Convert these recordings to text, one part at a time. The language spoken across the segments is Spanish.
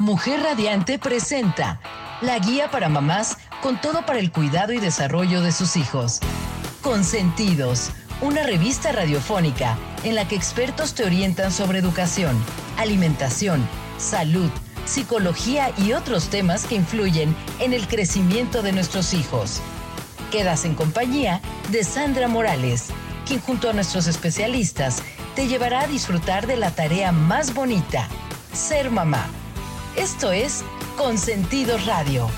Mujer Radiante presenta la guía para mamás con todo para el cuidado y desarrollo de sus hijos. Consentidos, una revista radiofónica en la que expertos te orientan sobre educación, alimentación, salud, psicología y otros temas que influyen en el crecimiento de nuestros hijos. Quedas en compañía de Sandra Morales, quien junto a nuestros especialistas te llevará a disfrutar de la tarea más bonita, ser mamá. Esto es Consentido Radio.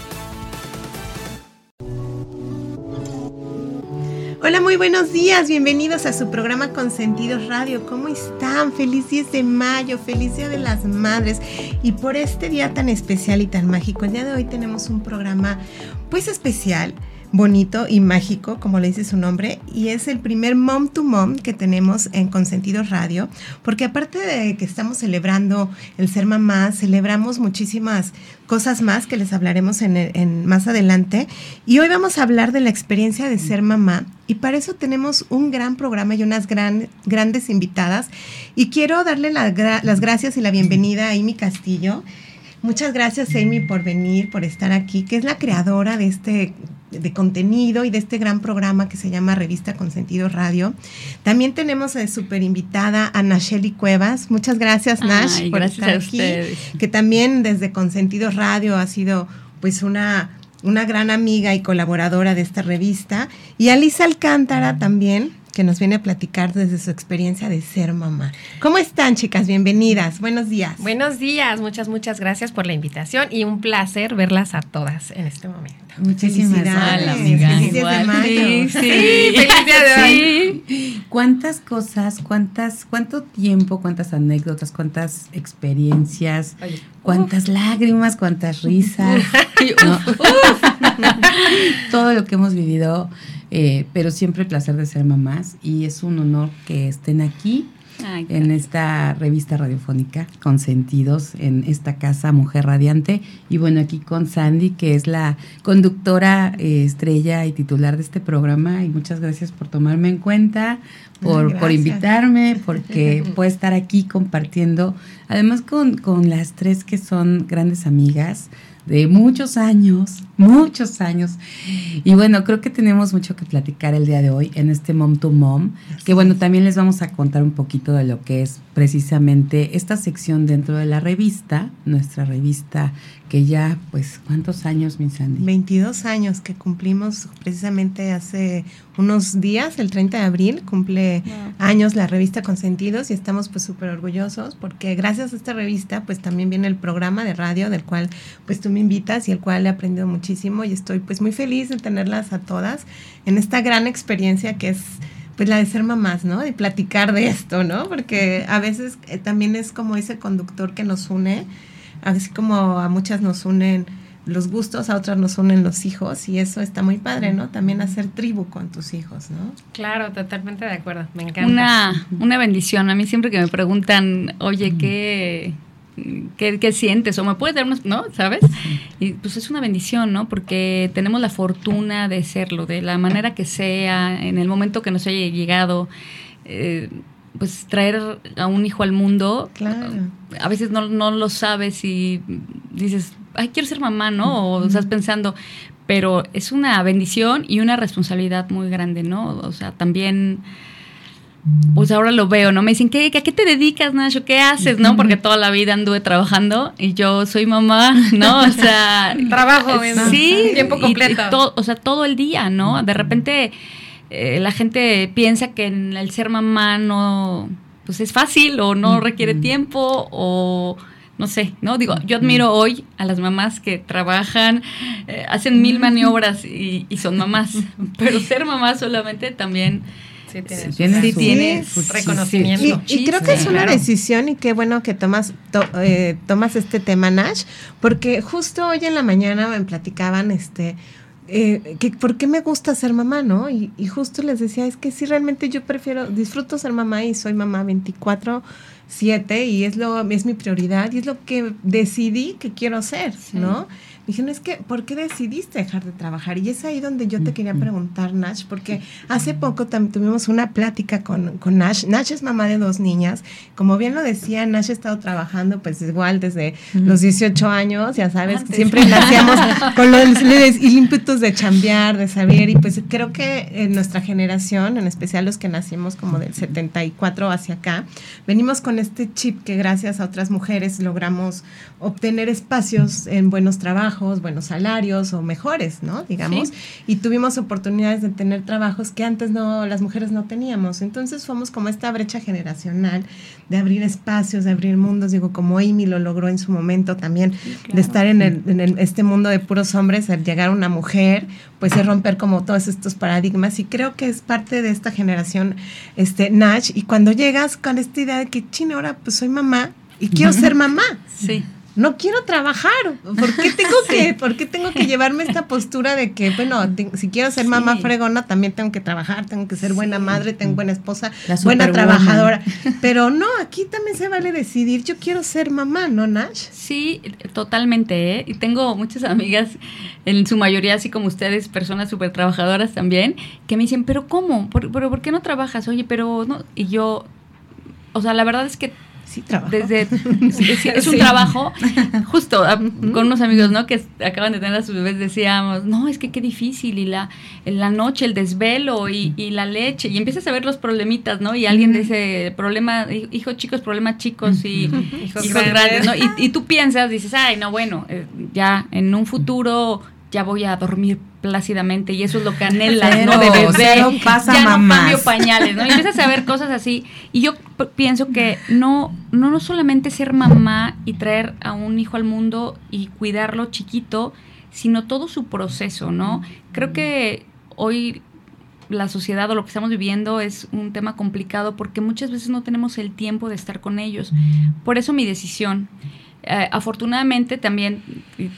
Hola, muy buenos días, bienvenidos a su programa Consentidos Radio. ¿Cómo están? Feliz 10 de mayo, feliz Día de las Madres. Y por este día tan especial y tan mágico, el día de hoy tenemos un programa pues especial bonito y mágico, como le dice su nombre, y es el primer Mom to Mom que tenemos en Consentido Radio, porque aparte de que estamos celebrando el ser mamá, celebramos muchísimas cosas más que les hablaremos en, más adelante, y hoy vamos a hablar de la experiencia de ser mamá, y para eso tenemos un gran programa y unas gran, grandes invitadas, y quiero darle las gracias y la bienvenida a Amy Castillo. Muchas gracias, Amy, por venir, por estar aquí, que es la creadora de este de contenido y de este gran programa que se llama Revista Consentido Radio. También tenemos a súper invitada a Nacheli Cuevas. Muchas gracias, Nash, por estar aquí. Que también desde Consentido Radio ha sido pues una, una gran amiga y colaboradora de esta revista. Y Alisa Alcántara también que nos viene a platicar desde su experiencia de ser mamá. ¿Cómo están, chicas? Bienvenidas. Buenos días. Buenos días. Muchas, muchas gracias por la invitación y un placer verlas a todas en este momento. Muchísimas gracias. Feliz de mayo. Sí, sí. feliz día de hoy. ¿Cuántas cosas, cuántas, cuánto tiempo, cuántas anécdotas, cuántas experiencias, cuántas lágrimas, cuántas risas? Todo lo que hemos vivido eh, pero siempre el placer de ser mamás y es un honor que estén aquí en esta revista radiofónica Consentidos, en esta casa Mujer Radiante. Y bueno, aquí con Sandy, que es la conductora eh, estrella y titular de este programa. Y muchas gracias por tomarme en cuenta, por, por invitarme, porque puedo estar aquí compartiendo, además con, con las tres que son grandes amigas de muchos años, muchos años. Y bueno, creo que tenemos mucho que platicar el día de hoy en este Mom to Mom, que bueno, también les vamos a contar un poquito de lo que es precisamente esta sección dentro de la revista, nuestra revista que ya, pues, ¿cuántos años, mi Sandy? 22 años que cumplimos precisamente hace unos días, el 30 de abril, cumple años la revista Consentidos y estamos pues súper orgullosos porque gracias a esta revista pues también viene el programa de radio del cual pues tú me invitas y el cual he aprendido muchísimo y estoy pues muy feliz de tenerlas a todas en esta gran experiencia que es pues la de ser mamás, ¿no? Y platicar de esto, ¿no? Porque a veces eh, también es como ese conductor que nos une, así como a muchas nos unen los gustos, a otras nos unen los hijos y eso está muy padre, ¿no? También hacer tribu con tus hijos, ¿no? Claro, totalmente de acuerdo, me encanta. Una, una bendición, a mí siempre que me preguntan, oye, ¿qué, ¿Qué, sientes? O me puedes dar unos, ¿no? ¿Sabes? Y pues es una bendición, ¿no? Porque tenemos la fortuna de serlo, de la manera que sea, en el momento que nos haya llegado. Eh, pues traer a un hijo al mundo, claro. a veces no, no lo sabes y dices, ay, quiero ser mamá, ¿no? O estás pensando, pero es una bendición y una responsabilidad muy grande, ¿no? O sea, también pues ahora lo veo, ¿no? Me dicen, ¿qué, ¿a qué te dedicas, Nacho? ¿Qué haces, no? Porque toda la vida anduve trabajando y yo soy mamá, ¿no? O sea... Trabajo, sí. Tiempo completo. o sea, todo el día, ¿no? De repente eh, la gente piensa que en el ser mamá no, pues es fácil o no requiere tiempo o no sé, ¿no? Digo, yo admiro hoy a las mamás que trabajan, eh, hacen mil maniobras y, y, son mamás, pero ser mamá solamente también Sí, tienes, reconocimiento. Y, creo que es una decisión y qué bueno que tomas, eh, tomas este tema, Nash, porque justo hoy en la mañana me platicaban este, eh, que por qué me gusta ser mamá, ¿no? Y, y, justo les decía, es que sí, realmente yo prefiero, disfruto ser mamá y soy mamá 24 7 y es, lo, es mi prioridad y es lo que decidí que quiero hacer, ¿no? Me dijeron, es que, ¿por qué decidiste dejar de trabajar? Y es ahí donde yo te quería preguntar, Nash, porque hace poco también tuvimos una plática con, con Nash. Nash es mamá de dos niñas. Como bien lo decía, Nash ha estado trabajando pues igual desde los 18 años, ya sabes, siempre nacíamos con los ímpetus de chambear, de saber, y pues creo que en nuestra generación, en especial los que nacimos como del 74 hacia acá, venimos con este chip que gracias a otras mujeres logramos obtener espacios en buenos trabajos, buenos salarios o mejores, ¿no? Digamos, y tuvimos oportunidades de tener trabajos que antes no, las mujeres no teníamos. Entonces fuimos como esta brecha generacional de abrir espacios, de abrir mundos, digo, como Amy lo logró en su momento también, de estar en, en este mundo de puros hombres, al llegar una mujer, pues es romper como todos estos paradigmas. Y creo que es parte de esta generación este Nash. Y cuando llegas con esta idea de que chino ahora pues soy mamá y quiero ser mamá. Sí no quiero trabajar. ¿Por qué tengo que, por tengo que llevarme esta postura de que, bueno, si quiero ser mamá fregona, también tengo que trabajar, tengo que ser buena madre, tengo buena esposa, buena trabajadora. Pero no, aquí también se vale decidir, yo quiero ser mamá, ¿no, Nash? Sí, totalmente. ¿eh? Y tengo muchas amigas, en su mayoría, así como ustedes, personas súper trabajadoras también, que me dicen, pero ¿cómo? ¿Por, pero, ¿Por qué no trabajas? Oye, pero no. Y yo, o sea, la verdad es que sí trabajo. Desde, es, un trabajo, justo ah, con unos amigos, ¿no? Que acaban de tener a sus bebés, decíamos, no, es que qué difícil, y la, la noche, el desvelo, y, y la leche, y empiezas a ver los problemitas, ¿no? Y alguien dice, problema, hijos chicos, problemas chicos, y hijos, grandes, ¿no? Y, y, tú piensas, dices, ay, no, bueno, eh, ya en un futuro ya voy a dormir plácidamente y eso es lo que anhelas, ¿no? De bebé, pasa ya no cambio pañales, ¿no? Y empiezas a ver cosas así. Y yo pienso que no, no, no solamente ser mamá y traer a un hijo al mundo y cuidarlo chiquito, sino todo su proceso, ¿no? Creo que hoy la sociedad o lo que estamos viviendo es un tema complicado porque muchas veces no tenemos el tiempo de estar con ellos. Por eso mi decisión. Eh, afortunadamente también,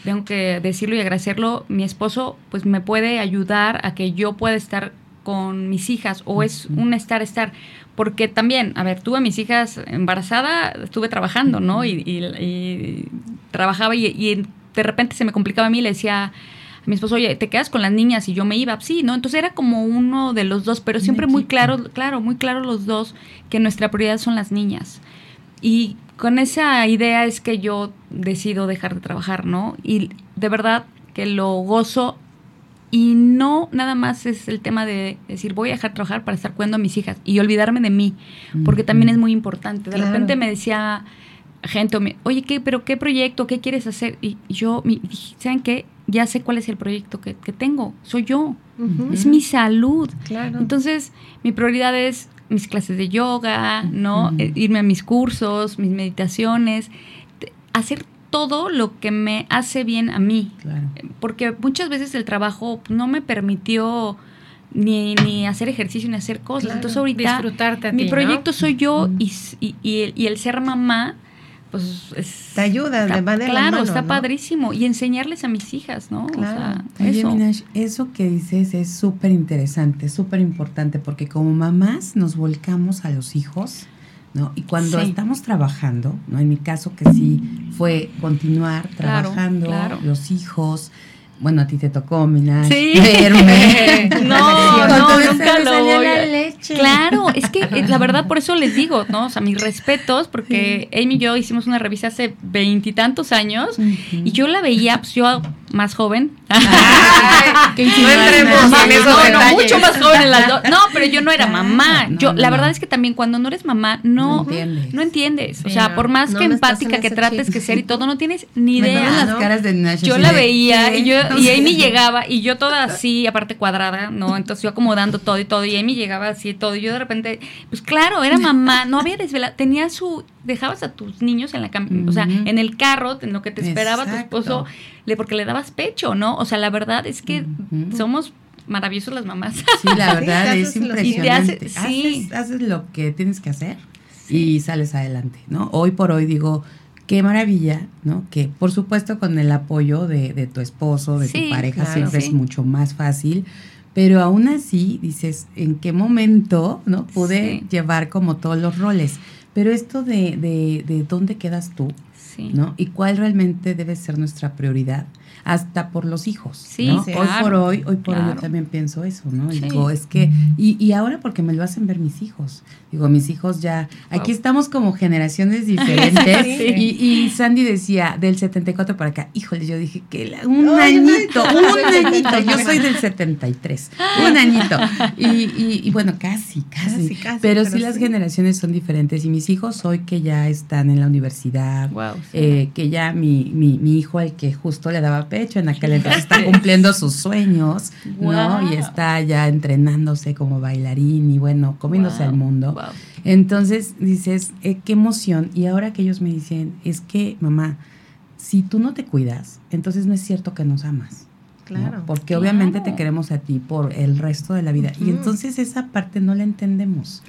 tengo que decirlo y agradecerlo, mi esposo pues me puede ayudar a que yo pueda estar con mis hijas o es un estar, estar. Porque también, a ver, tuve a mis hijas embarazada, estuve trabajando, ¿no? Y, trabajaba y, de repente se me complicaba a mí, le decía a mi esposo, oye, ¿te quedas con las niñas? Y yo me iba, sí, ¿no? Entonces era como uno de los dos, pero siempre muy claro, claro, muy claro los dos que nuestra prioridad son las niñas. Y con esa idea es que yo decido dejar de trabajar, ¿no? Y de verdad que lo gozo y no nada más es el tema de decir voy a dejar de trabajar para estar cuidando a mis hijas y olvidarme de mí, porque también es muy importante. De repente me decía gente, oye, ¿qué, pero qué proyecto, qué quieres hacer? Y yo, dije, ¿saben qué? Ya sé cuál es el proyecto que, tengo, soy yo, es mi salud. Entonces, mi prioridad es mis clases de yoga, ¿no? Eh, irme a mis cursos, mis meditaciones, hacer todo lo que me hace bien a mí. Porque muchas veces el trabajo no me permitió ni, ni hacer ejercicio ni hacer cosas. Entonces ahorita mi proyecto soy yo y, y, el, ser mamá pues te ayuda, está, va de claro, la mano, está padrísimo y enseñarles a mis hijas, ¿no? Claro. eso. eso que dices es súper interesante, súper importante porque como mamás nos volcamos a los hijos, ¿no? Y cuando estamos trabajando, ¿no? En mi caso que sí fue continuar trabajando, los hijos, bueno, a ti te tocó, Mina. Sí. Verme. no, no, nunca lo voy a... leche. Claro, es que eh, la verdad por eso les digo, ¿no? O sea, mis respetos, porque Amy y yo hicimos una revista hace veintitantos años y yo la veía, pues yo más joven. no entremos no, mucho más joven las dos. No, pero yo no era mamá. yo, la verdad es que también cuando no eres mamá, no, no entiendes. o sea, por más que empática que trates que ser y todo, no tienes ni idea. las caras de yo la veía y yo y Amy llegaba y yo toda así, aparte cuadrada, ¿no? Entonces yo acomodando todo y todo y Amy llegaba así y todo y yo de repente, pues claro, era mamá, no había desvelado, tenía su dejabas a tus niños en la cama, o sea, en el carro, en lo que te esperaba tu esposo, le, porque le dabas pecho, ¿no? O sea, la verdad es que somos maravillosos las mamás. Sí, la verdad es impresionante. sí. haces, lo que tienes que hacer y sales adelante, ¿no? Hoy por hoy digo, qué maravilla, ¿no? Que por supuesto con el apoyo de, tu esposo, de tu pareja, siempre es mucho más fácil. Pero aún así dices, ¿en qué momento no pude llevar como todos los roles? Pero esto de, de, de dónde quedas tú, ¿no? Y cuál realmente debe ser nuestra prioridad hasta por los hijos. Sí, hoy por hoy, hoy por hoy yo también pienso eso, ¿no? Digo, es que, y, y, ahora porque me lo hacen ver mis hijos. Digo, mis hijos ya, aquí estamos como generaciones diferentes. y, y, Sandy decía, del 74 para acá, híjole, yo dije que un añito, un añito, yo soy del 73, un añito. Y, y, bueno, casi, casi. pero, sí las generaciones son diferentes. Y mis hijos hoy que ya están en la universidad, eh, que ya mi, mi, mi hijo, el que justo le daba hecho en aquel entonces está cumpliendo sus sueños, ¿no? Y está ya entrenándose como bailarín y bueno, comiéndose al mundo. Entonces dices, eh, qué emoción. Y ahora que ellos me dicen, es que mamá, si tú no te cuidas, entonces no es cierto que nos amas. Claro. Porque obviamente te queremos a ti por el resto de la vida. Y entonces esa parte no la entendemos,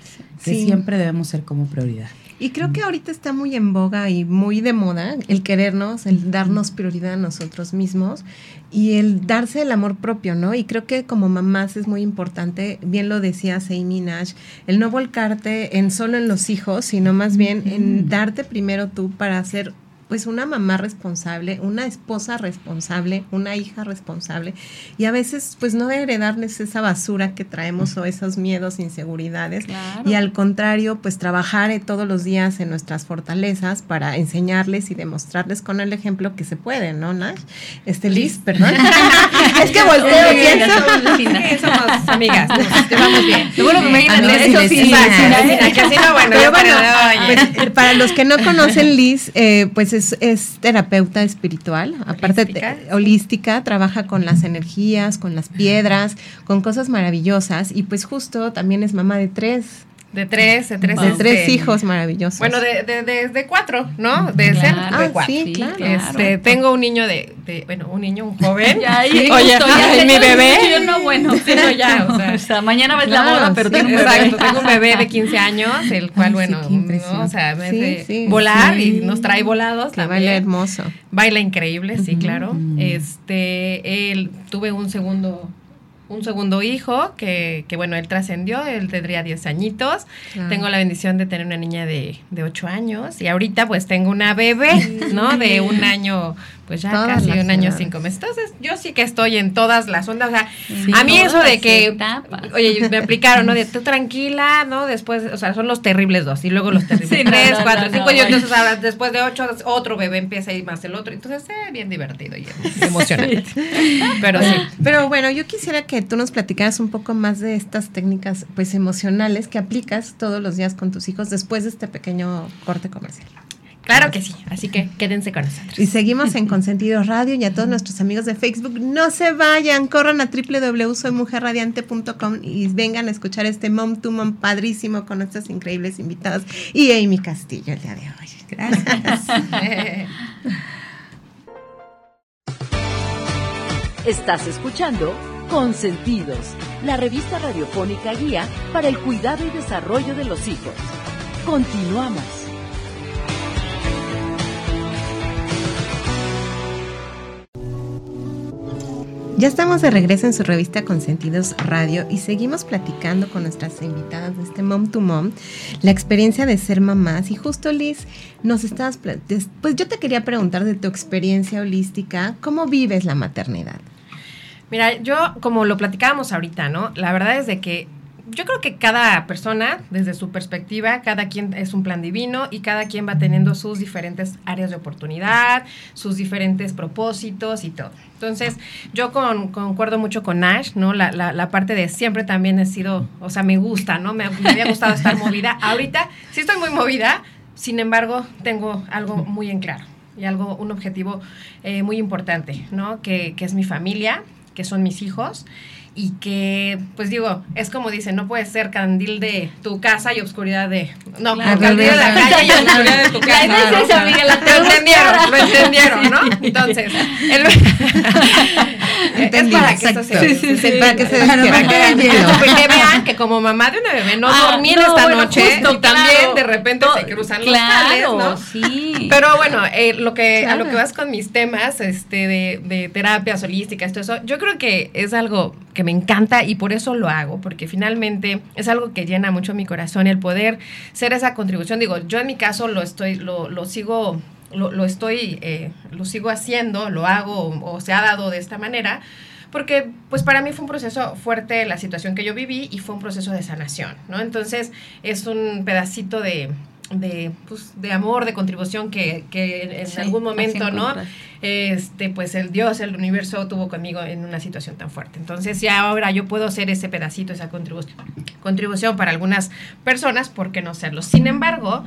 que siempre debemos ser como prioridad. Y creo que ahorita está muy en boga y muy de moda el querernos, el darnos prioridad a nosotros mismos y el darse el amor propio, ¿no? Y creo que como mamás es muy importante, bien lo decía Amy Nash, el no volcarte en solo en los hijos, sino más bien en darte primero tú para hacer pues una mamá responsable, una esposa responsable, una hija responsable y a veces pues no heredarles esa basura que traemos o esos miedos, inseguridades y al contrario pues trabajar todos los días en nuestras fortalezas para enseñarles y demostrarles con el ejemplo que se puede, ¿no, Nash? Este Liz, perdón. es que volteo y somos amigas, vamos bien. Seguro que me eso sí, Pero bueno, pues, para los que no conocen Liz, eh, pues es, terapeuta espiritual, aparte holística, trabaja con las energías, con las piedras, con cosas maravillosas y pues justo también es mamá de tres. De tres, de tres, de tres hijos maravillosos. Bueno, de, de, de, cuatro, ¿no? De ser de ah, cuatro. Sí, claro. Este, tengo un niño de, de, bueno, un niño, un joven. Ya, ahí, Oye, mi bebé. Yo no, bueno, sí, no, ya, o sea, mañana ves la boda, pero tengo un bebé. tengo un bebé de 15 años, el cual, bueno, ¿no? o sea, me hace volar y nos trae volados. La baila hermoso. Baila increíble, sí, claro. Este, él, tuve un segundo un segundo hijo que, que bueno, él trascendió, él tendría 10 añitos. Tengo la bendición de tener una niña de, de 8 años y ahorita pues tengo una bebé, ¿no? De un año pues ya casi un año cinco meses. Entonces, yo sí que estoy en todas las ondas. O sea, a mí eso de que, oye, me aplicaron, ¿no? De tú tranquila, ¿no? Después, o sea, son los terribles dos y luego los terribles tres, cuatro, cinco. y entonces, ahora, después de ocho, otro bebé empieza y más el otro. Entonces, eh, bien divertido y emocionante. Pero sí. Pero bueno, yo quisiera que tú nos platicaras un poco más de estas técnicas, pues, emocionales que aplicas todos los días con tus hijos después de este pequeño corte comercial. Claro que sí, así que quédense con nosotros. Y seguimos en Consentido Radio y a todos nuestros amigos de Facebook, no se vayan, corran a www.soymujerradiante.com y vengan a escuchar este Mom to Mom padrísimo con nuestras increíbles invitadas y Amy Castillo el día de hoy. Gracias. Estás escuchando Consentidos, la revista radiofónica guía para el cuidado y desarrollo de los hijos. Continuamos. Ya estamos de regreso en su revista Consentidos Radio y seguimos platicando con nuestras invitadas de este Mom to Mom, la experiencia de ser mamás. Y justo Liz, nos estabas, pues yo te quería preguntar de tu experiencia holística, ¿cómo vives la maternidad? Mira, yo como lo platicábamos ahorita, ¿no? La verdad es de que yo creo que cada persona, desde su perspectiva, cada quien es un plan divino y cada quien va teniendo sus diferentes áreas de oportunidad, sus diferentes propósitos y todo. Entonces, yo concuerdo mucho con Nash, ¿no? La, la, parte de siempre también he sido, o sea, me gusta, ¿no? Me, había gustado estar movida. Ahorita sí estoy muy movida, sin embargo, tengo algo muy en claro y algo, un objetivo eh, muy importante, ¿no? Que es mi familia, que son mis hijos y que, pues digo, es como dicen, no puede ser candil de tu casa y obscuridad de... No, candil de la calle y obscuridad de tu casa. lo entendieron, lo entendieron, ¿no? Entonces, es para que esto se, sí, sí, para que se para que, que, vean que como mamá de una bebé no ah, dormí esta noche y también de repente se cruzan los cables, ¿no? Sí. Pero bueno, eh, lo que a lo que vas con mis temas este de, de terapias holísticas, todo eso, yo creo que es algo que me encanta y por eso lo hago, porque finalmente es algo que llena mucho mi corazón el poder ser esa contribución. Digo, yo en mi caso lo estoy, lo, sigo lo, estoy, eh, lo sigo haciendo, lo hago o, se ha dado de esta manera, porque pues para mí fue un proceso fuerte la situación que yo viví y fue un proceso de sanación, ¿no? Entonces es un pedacito de, de, pues, de amor, de contribución que, que en algún momento, ¿no? Este, pues el Dios, el universo tuvo conmigo en una situación tan fuerte. Entonces ya ahora yo puedo ser ese pedacito, esa contribución, contribución para algunas personas, ¿por qué no serlo? Sin embargo,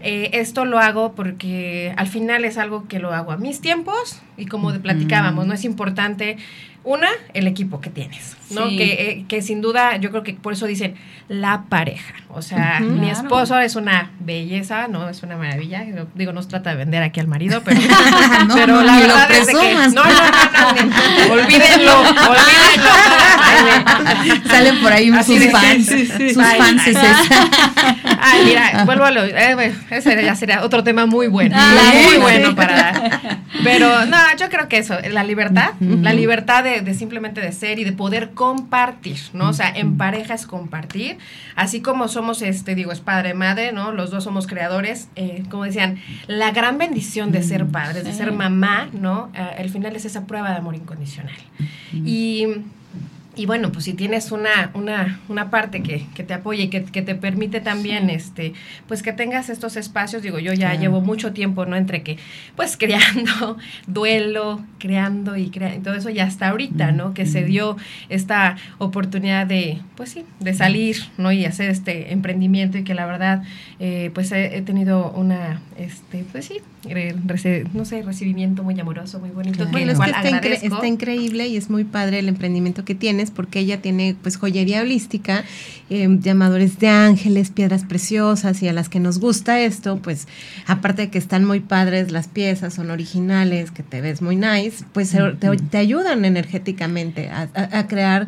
eh, esto lo hago porque al final es algo que lo hago a mis tiempos y como platicábamos, ¿no? Es importante una, el equipo que tienes, ¿no? Que, eh, que, sin duda, yo creo que por eso dicen la pareja. O sea, mi esposo es una belleza, ¿no? Es una maravilla. Digo, no se trata de vender aquí al marido, pero, pero la verdad es que. No, no, no, no, olvídenlo, olvídenlo. Salen por ahí sus fans, sus fans. Ay, mira, vuelvo a lo. Eh, ese ya sería otro tema muy bueno. muy bueno para. Pero no, yo creo que eso, la libertad, la libertad de de, simplemente de ser y de poder compartir, ¿no? O sea, en pareja es compartir, así como somos, este, digo, es padre, madre, ¿no? Los dos somos creadores, eh, como decían, la gran bendición de ser padres, de ser mamá, ¿no? Eh, al final es esa prueba de amor incondicional. Y y bueno, pues si tienes una, una, una parte que, que, te apoya y que, que te permite también, este, pues que tengas estos espacios, digo, yo ya llevo mucho tiempo, ¿no? Entre que, pues creando, duelo, creando y creando, todo eso ya hasta ahorita, ¿no? Que se dio esta oportunidad de, pues sí, de salir, ¿no? Y hacer este emprendimiento y que la verdad, eh, pues he, tenido una, este, pues sí, no sé, recibimiento muy amoroso, muy bonito. Bueno, es que está, está increíble y es muy padre el emprendimiento que tiene porque ella tiene pues joyería holística, em, llamadores de ángeles, piedras preciosas y a las que nos gusta esto, pues aparte de que están muy padres las piezas, son originales, que te ves muy nice, pues te, ayudan energéticamente a, a crear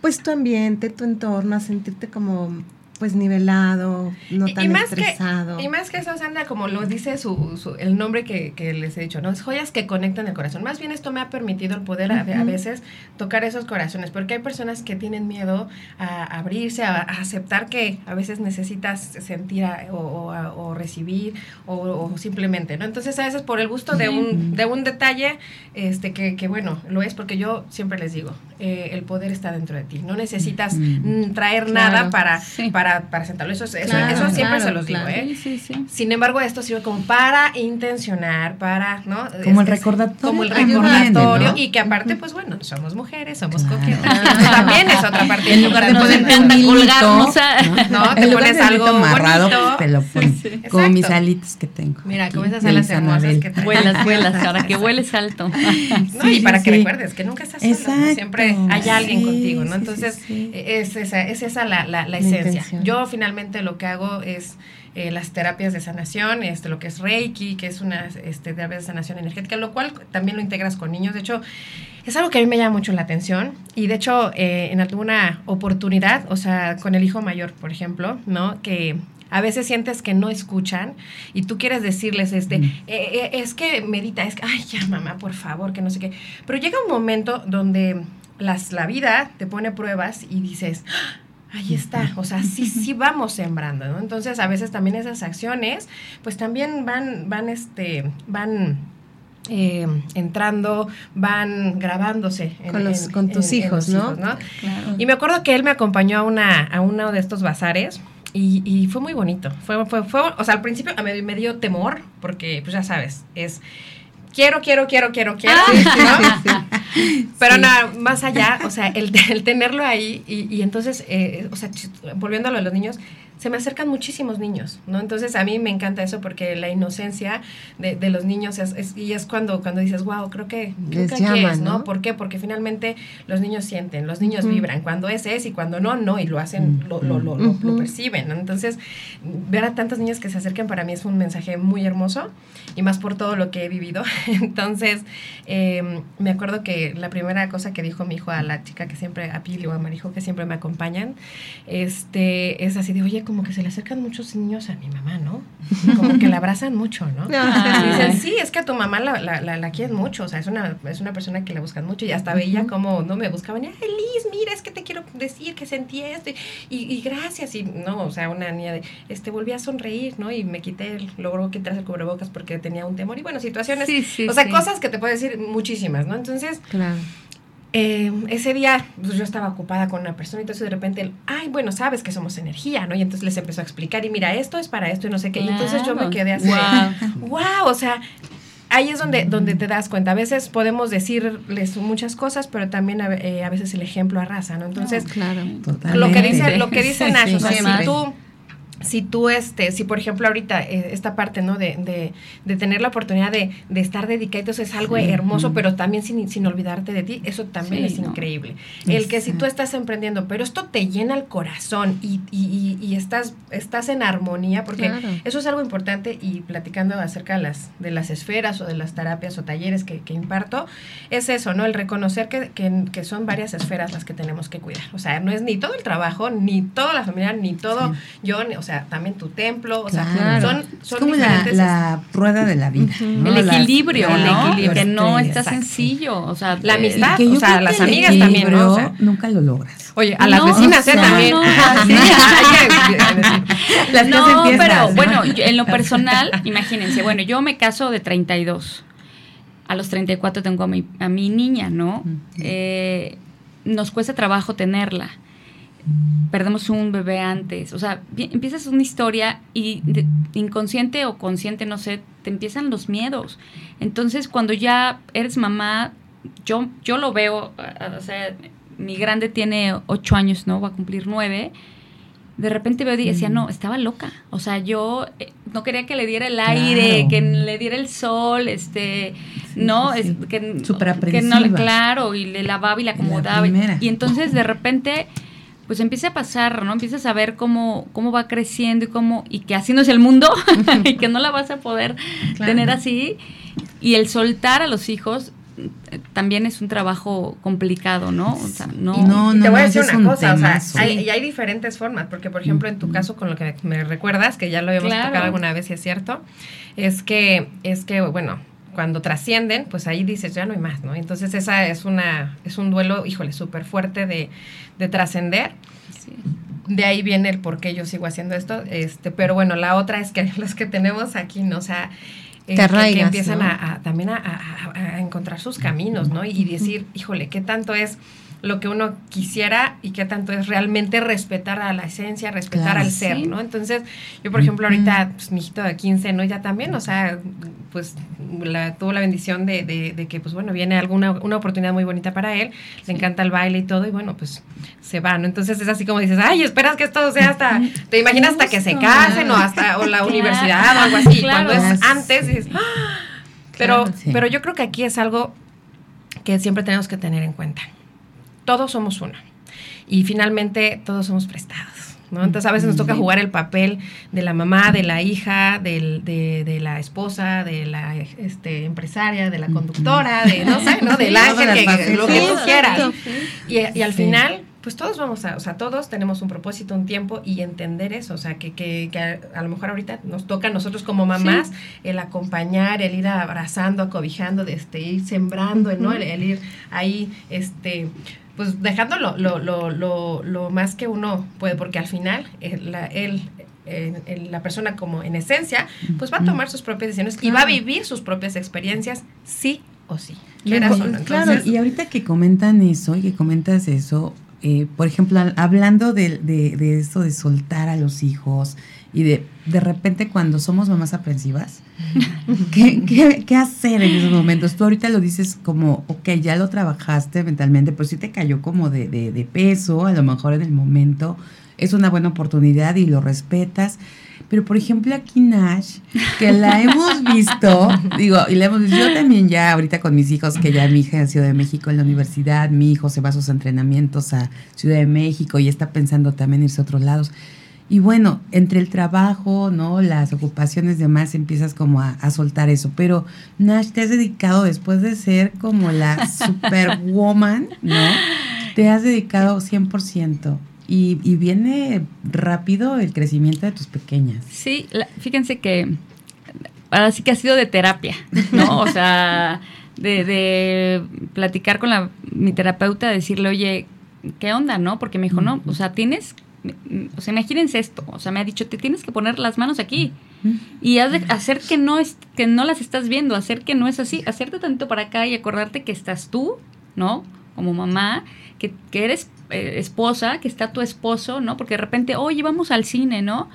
pues tu ambiente, tu entorno, a sentirte como pues nivelado, no tan y más estresado. Que, y más que eso, Sandra, como lo dice su, el nombre que, que, les he dicho, ¿no? Es joyas que conectan el corazón. Más bien esto me ha permitido el poder a, veces tocar esos corazones, porque hay personas que tienen miedo a abrirse, a, aceptar que a veces necesitas sentir o, recibir o, simplemente, ¿no? Entonces a veces por el gusto de un, de un detalle, este que, que bueno, lo es porque yo siempre les digo, eh, el poder está dentro de ti. No necesitas traer nada para, para para, sentarlo. Eso, eso, siempre se los digo, ¿eh? Sin embargo, esto sirve como para intencionar, para, ¿no? Como el recordatorio. Como el recordatorio. Y que aparte, pues bueno, somos mujeres, somos coquetas. también es otra parte. En lugar de poner un colgarnos, ¿no? Te pones algo amarrado, bonito. te lo pones. como mis alitas que tengo. Mira, como esas alas hermosas que Vuelas, vuelas, para que vueles alto. no, y para que recuerdes que nunca estás sola, siempre hay alguien contigo, ¿no? Entonces, es esa, es esa la, la, Yo finalmente lo que hago es eh, las terapias de sanación, este, lo que es Reiki, que es una este, terapia de sanación energética, lo cual también lo integras con niños. De hecho, es algo que a mí me llama mucho la atención y de hecho eh, en alguna oportunidad, o sea, con el hijo mayor, por ejemplo, ¿no? Que a veces sientes que no escuchan y tú quieres decirles, este, eh, es que medita, es que, ay, ya mamá, por favor, que no sé qué. Pero llega un momento donde las, la vida te pone pruebas y dices, ahí está, o sea, sí, sí vamos sembrando, ¿no? Entonces, a veces también esas acciones, pues también van, van, este, van eh, entrando, van grabándose con, los, con tus hijos, ¿no? Y me acuerdo que él me acompañó a, una, a uno de estos bazares. Y, y fue muy bonito. Fue, fue, fue, o sea, al principio me, me dio temor, porque, pues ya sabes, es quiero, quiero, quiero, quiero, quiero. Ah. Pero nada, más allá, o sea, el, el tenerlo ahí y, y entonces, eh, o sea, volviendo a lo de los niños, se me acercan muchísimos niños, ¿no? Entonces a mí me encanta eso porque la inocencia de, de los niños es, y es cuando, cuando dices, wow, creo que, creo que es, ¿no? ¿Por qué? Porque finalmente los niños sienten, los niños vibran, cuando es es y cuando no, no, y lo hacen, lo, lo, lo, lo, perciben, ¿no? Entonces, ver a tantos niños que se acerquen para mí es un mensaje muy hermoso y más por todo lo que he vivido. Entonces, eh, me acuerdo que la primera cosa que dijo mi hijo a la chica que siempre, a Pili o a Marijo, que siempre me acompañan, este, es así de, oye, como que se le acercan muchos niños a mi mamá, ¿no? Como que la abrazan mucho, ¿no? Dicen, sí, es que a tu mamá la, la, la, quieren mucho, o sea, es una, es una persona que la buscan mucho y hasta veía como, no me buscaban, ay, Liz, mira, es que te quiero decir que sentí esto y, y, gracias, y no, o sea, una niña de, este, volví a sonreír, ¿no? Y me quité, el, logró quitarse el cubrebocas porque tenía un temor y bueno, situaciones, o sea, cosas que te puedo decir muchísimas, ¿no? Entonces, claro. Eh, ese día pues, yo estaba ocupada con una persona y entonces de repente, ay, bueno, sabes que somos energía, ¿no? Y entonces les empezó a explicar y mira, esto es para esto y no sé qué. Y entonces yo me quedé así, wow, o sea, ahí es donde, donde te das cuenta. A veces podemos decirles muchas cosas, pero también a, eh, veces el ejemplo arrasa, ¿no? Entonces, claro, lo que dice, lo que dice Nash, o sea, si tú si tú, este, si por ejemplo ahorita eh, esta parte, ¿no? De, de, de, tener la oportunidad de, de estar dedicado, es algo hermoso, pero también sin, sin, olvidarte de ti, eso también es increíble. El que si tú estás emprendiendo, pero esto te llena el corazón y, y, y estás, estás en armonía, porque eso es algo importante y platicando acerca de las, de las esferas o de las terapias o talleres que, que imparto, es eso, ¿no? El reconocer que, que, que, son varias esferas las que tenemos que cuidar. O sea, no es ni todo el trabajo, ni toda la familia, ni todo yo, o sea, también tu templo, o sea, son, son como la, rueda de la vida. El equilibrio, ¿no? que no está sencillo, o sea, la amistad, o sea, las amigas también, ¿no? nunca lo logras. Oye, a las vecinas, ¿eh? También. No, pero bueno, en lo personal, imagínense, bueno, yo me caso de 32. A los 34 tengo a mi, a mi niña, ¿no? eh, nos cuesta trabajo tenerla perdemos un bebé antes. O sea, empiezas una historia y inconsciente o consciente, no sé, te empiezan los miedos. Entonces, cuando ya eres mamá, yo, yo lo veo, o sea, mi grande tiene ocho años, ¿no? Va a cumplir nueve. De repente veo y decía, no, estaba loca. O sea, yo eh, no quería que le diera el aire, que le diera el sol, este, no, es que, que no, claro, y le lavaba y le acomodaba. y entonces de repente pues empieza a pasar, ¿no? Empiezas a ver cómo, cómo va creciendo y cómo, y que así no es el mundo, y que no la vas a poder tener así. Y el soltar a los hijos eh, también es un trabajo complicado, ¿no? O sea, no, no, no te voy a decir una cosa, o sea, hay, y hay diferentes formas, porque por ejemplo en tu caso con lo que me recuerdas, que ya lo habíamos tocado alguna vez y es cierto, es que, es que, bueno, cuando trascienden, pues ahí dices, ya no hay más, ¿no? Entonces esa es una, es un duelo, híjole, súper fuerte de, de trascender. De ahí viene el por qué yo sigo haciendo esto. Este, pero bueno, la otra es que los que tenemos aquí, ¿no? O sea, eh, que, empiezan a, también a, encontrar sus caminos, ¿no? Y decir, híjole, ¿qué tanto es lo que uno quisiera y qué tanto es realmente respetar a la esencia, respetar al ser, ¿no? Entonces, yo por ejemplo ahorita, pues mi hijito de 15, ¿no? Ya también, o sea, pues la, tuvo la bendición de, de, que, pues bueno, viene alguna una oportunidad muy bonita para él, le encanta el baile y todo, y bueno, pues se va, ¿no? Entonces es así como dices, ay, esperas que esto sea hasta, te imaginas hasta que se casen o hasta o la universidad o algo así, cuando es antes, dices, ¡Ah! pero, pero yo creo que aquí es algo que siempre tenemos que tener en cuenta todos somos una. Y finalmente todos somos prestados. ¿no? Entonces a veces nos toca jugar el papel de la mamá, de la hija, de, de, la esposa, de la este, empresaria, de la conductora, de no sé, ¿no? Del ángel, que, lo que tú quieras. Y, y al final pues todos vamos a, o sea, todos tenemos un propósito, un tiempo y entender eso, o sea, que, que, que a, lo mejor ahorita nos toca a nosotros como mamás el acompañar, el ir abrazando, acobijando, de este, ir sembrando, ¿no? El, ir ahí, este, pues dejando lo, lo, lo, lo, más que uno puede, porque al final él, la, él la persona como en esencia, pues va a tomar sus propias decisiones y va a vivir sus propias experiencias, sí o sí. claro, y ahorita que comentan eso y que comentas eso, eh, por ejemplo, hablando de, de, de, esto de soltar a los hijos y de de repente cuando somos mamás aprensivas, ¿qué, qué, qué hacer en esos momentos? Tú ahorita lo dices como, ok, ya lo trabajaste mentalmente, pero sí te cayó como de, de, de peso, a lo mejor en el momento es una buena oportunidad y lo respetas. Pero por ejemplo aquí Nash, que la hemos visto, digo, y la hemos visto, yo también ya ahorita con mis hijos, que ya mi hija en Ciudad de México en la universidad, mi hijo se va a sus entrenamientos a Ciudad de México y está pensando también irse a otros lados. Y bueno, entre el trabajo, ¿no? Las ocupaciones demás, empiezas como a, a, soltar eso. Pero Nash, te has dedicado después de ser como la superwoman, ¿no? Te has dedicado 100% y, viene rápido el crecimiento de tus pequeñas. Sí, fíjense que ahora sí que ha sido de terapia, ¿no? O sea, de, de platicar con la, mi terapeuta, decirle, oye, ¿qué onda, no? Porque me dijo, no, o sea, tienes, o sea, imagínense esto, o sea, me ha dicho, te tienes que poner las manos aquí y hacer que no, es, que no las estás viendo, hacer que no es así, hacerte tanto para acá y acordarte que estás tú, ¿no? Como mamá, que, que eres eh, esposa, que está tu esposo, ¿no? Porque de repente, oye, vamos al cine, ¿no?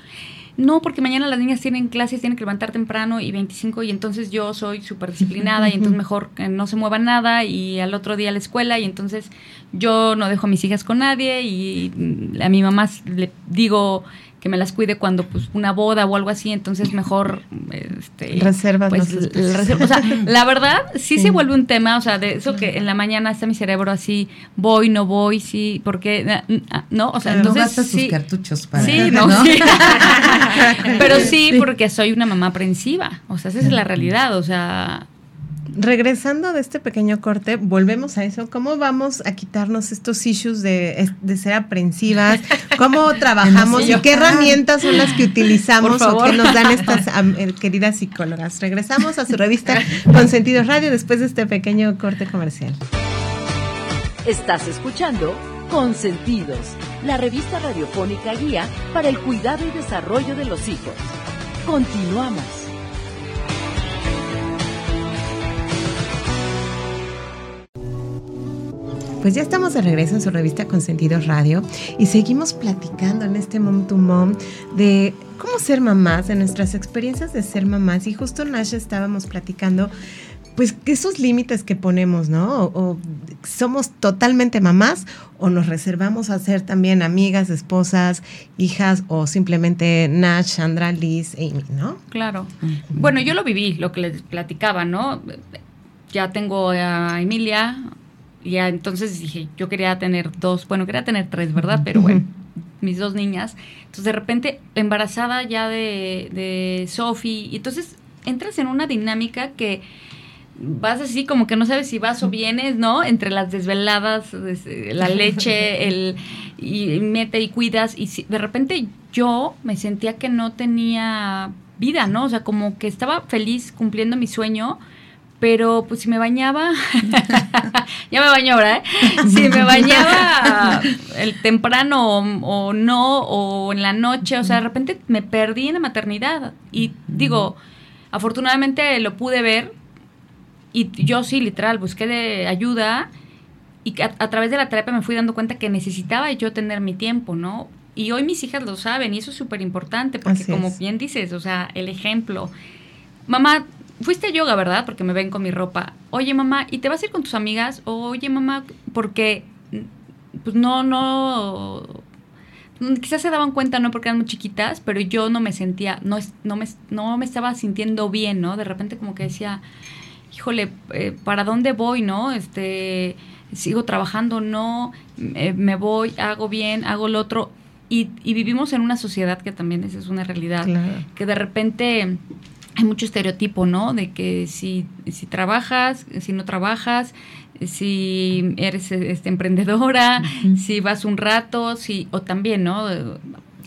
No, porque mañana las niñas tienen clases, tienen que levantar temprano y 25 y entonces yo soy súper disciplinada y entonces mejor que no se mueva nada y al otro día a la escuela y entonces yo no dejo a mis hijas con nadie y a mi mamá le digo que me las cuide cuando pues una boda o algo así, entonces mejor este reservas pues, o sea, la verdad sí, se vuelve un tema, o sea, de eso que en la mañana está mi cerebro así, voy, no voy, sí, porque no, o sea, entonces no sus cartuchos para Sí, no, Sí. Pero sí, porque soy una mamá aprensiva, o sea, esa es la realidad, o sea, regresando de este pequeño corte, volvemos a eso. ¿Cómo vamos a quitarnos estos issues de, ser aprensivas? ¿Cómo trabajamos y qué herramientas son las que utilizamos o que nos dan estas eh, queridas psicólogas? Regresamos a su revista Consentidos Radio después de este pequeño corte comercial. Estás escuchando Consentidos, la revista radiofónica guía para el cuidado y desarrollo de los hijos. Continuamos. Pues ya estamos de regreso en su revista Consentidos Radio y seguimos platicando en este Mom to Mom de cómo ser mamás, de nuestras experiencias de ser mamás. Y justo Nash estábamos platicando, pues, esos límites que ponemos, ¿no? O, somos totalmente mamás o nos reservamos a ser también amigas, esposas, hijas o simplemente Nash, Sandra, Liz, Amy, ¿no? Claro. Bueno, yo lo viví, lo que les platicaba, ¿no? Ya tengo a Emilia, ya entonces dije, yo quería tener dos, bueno, quería tener tres, ¿verdad? Pero bueno, mis dos niñas. Entonces de repente embarazada ya de, de Sophie, y entonces entras en una dinámica que vas así como que no sabes si vas o vienes, ¿no? Entre las desveladas, la leche, el y mete y cuidas y de repente yo me sentía que no tenía vida, ¿no? O sea, como que estaba feliz cumpliendo mi sueño, pero pues si me bañaba, ya me baño ahora, ¿eh? Si me bañaba el temprano o, no, o en la noche, o sea, de repente me perdí en la maternidad. Y digo, afortunadamente lo pude ver y yo sí, literal, busqué de ayuda y a, a través de la terapia me fui dando cuenta que necesitaba yo tener mi tiempo, ¿no? Y hoy mis hijas lo saben y eso es súper importante porque como bien dices, o sea, el ejemplo. Mamá, fuiste a yoga, ¿verdad? Porque me ven con mi ropa. Oye, mamá, ¿y te vas a ir con tus amigas? Oye, mamá, porque pues no, no, quizás se daban cuenta, no porque eran muy chiquitas, pero yo no me sentía, no, no, me, no me estaba sintiendo bien, ¿no? De repente como que decía, híjole, eh, ¿para dónde voy, no? Este, sigo trabajando, no, eh, me voy, hago bien, hago lo otro. Y, y, vivimos en una sociedad que también esa es una realidad, que de repente hay mucho estereotipo, ¿no? De que si, si trabajas, si no trabajas, si eres este, emprendedora, si vas un rato, si, o también, ¿no?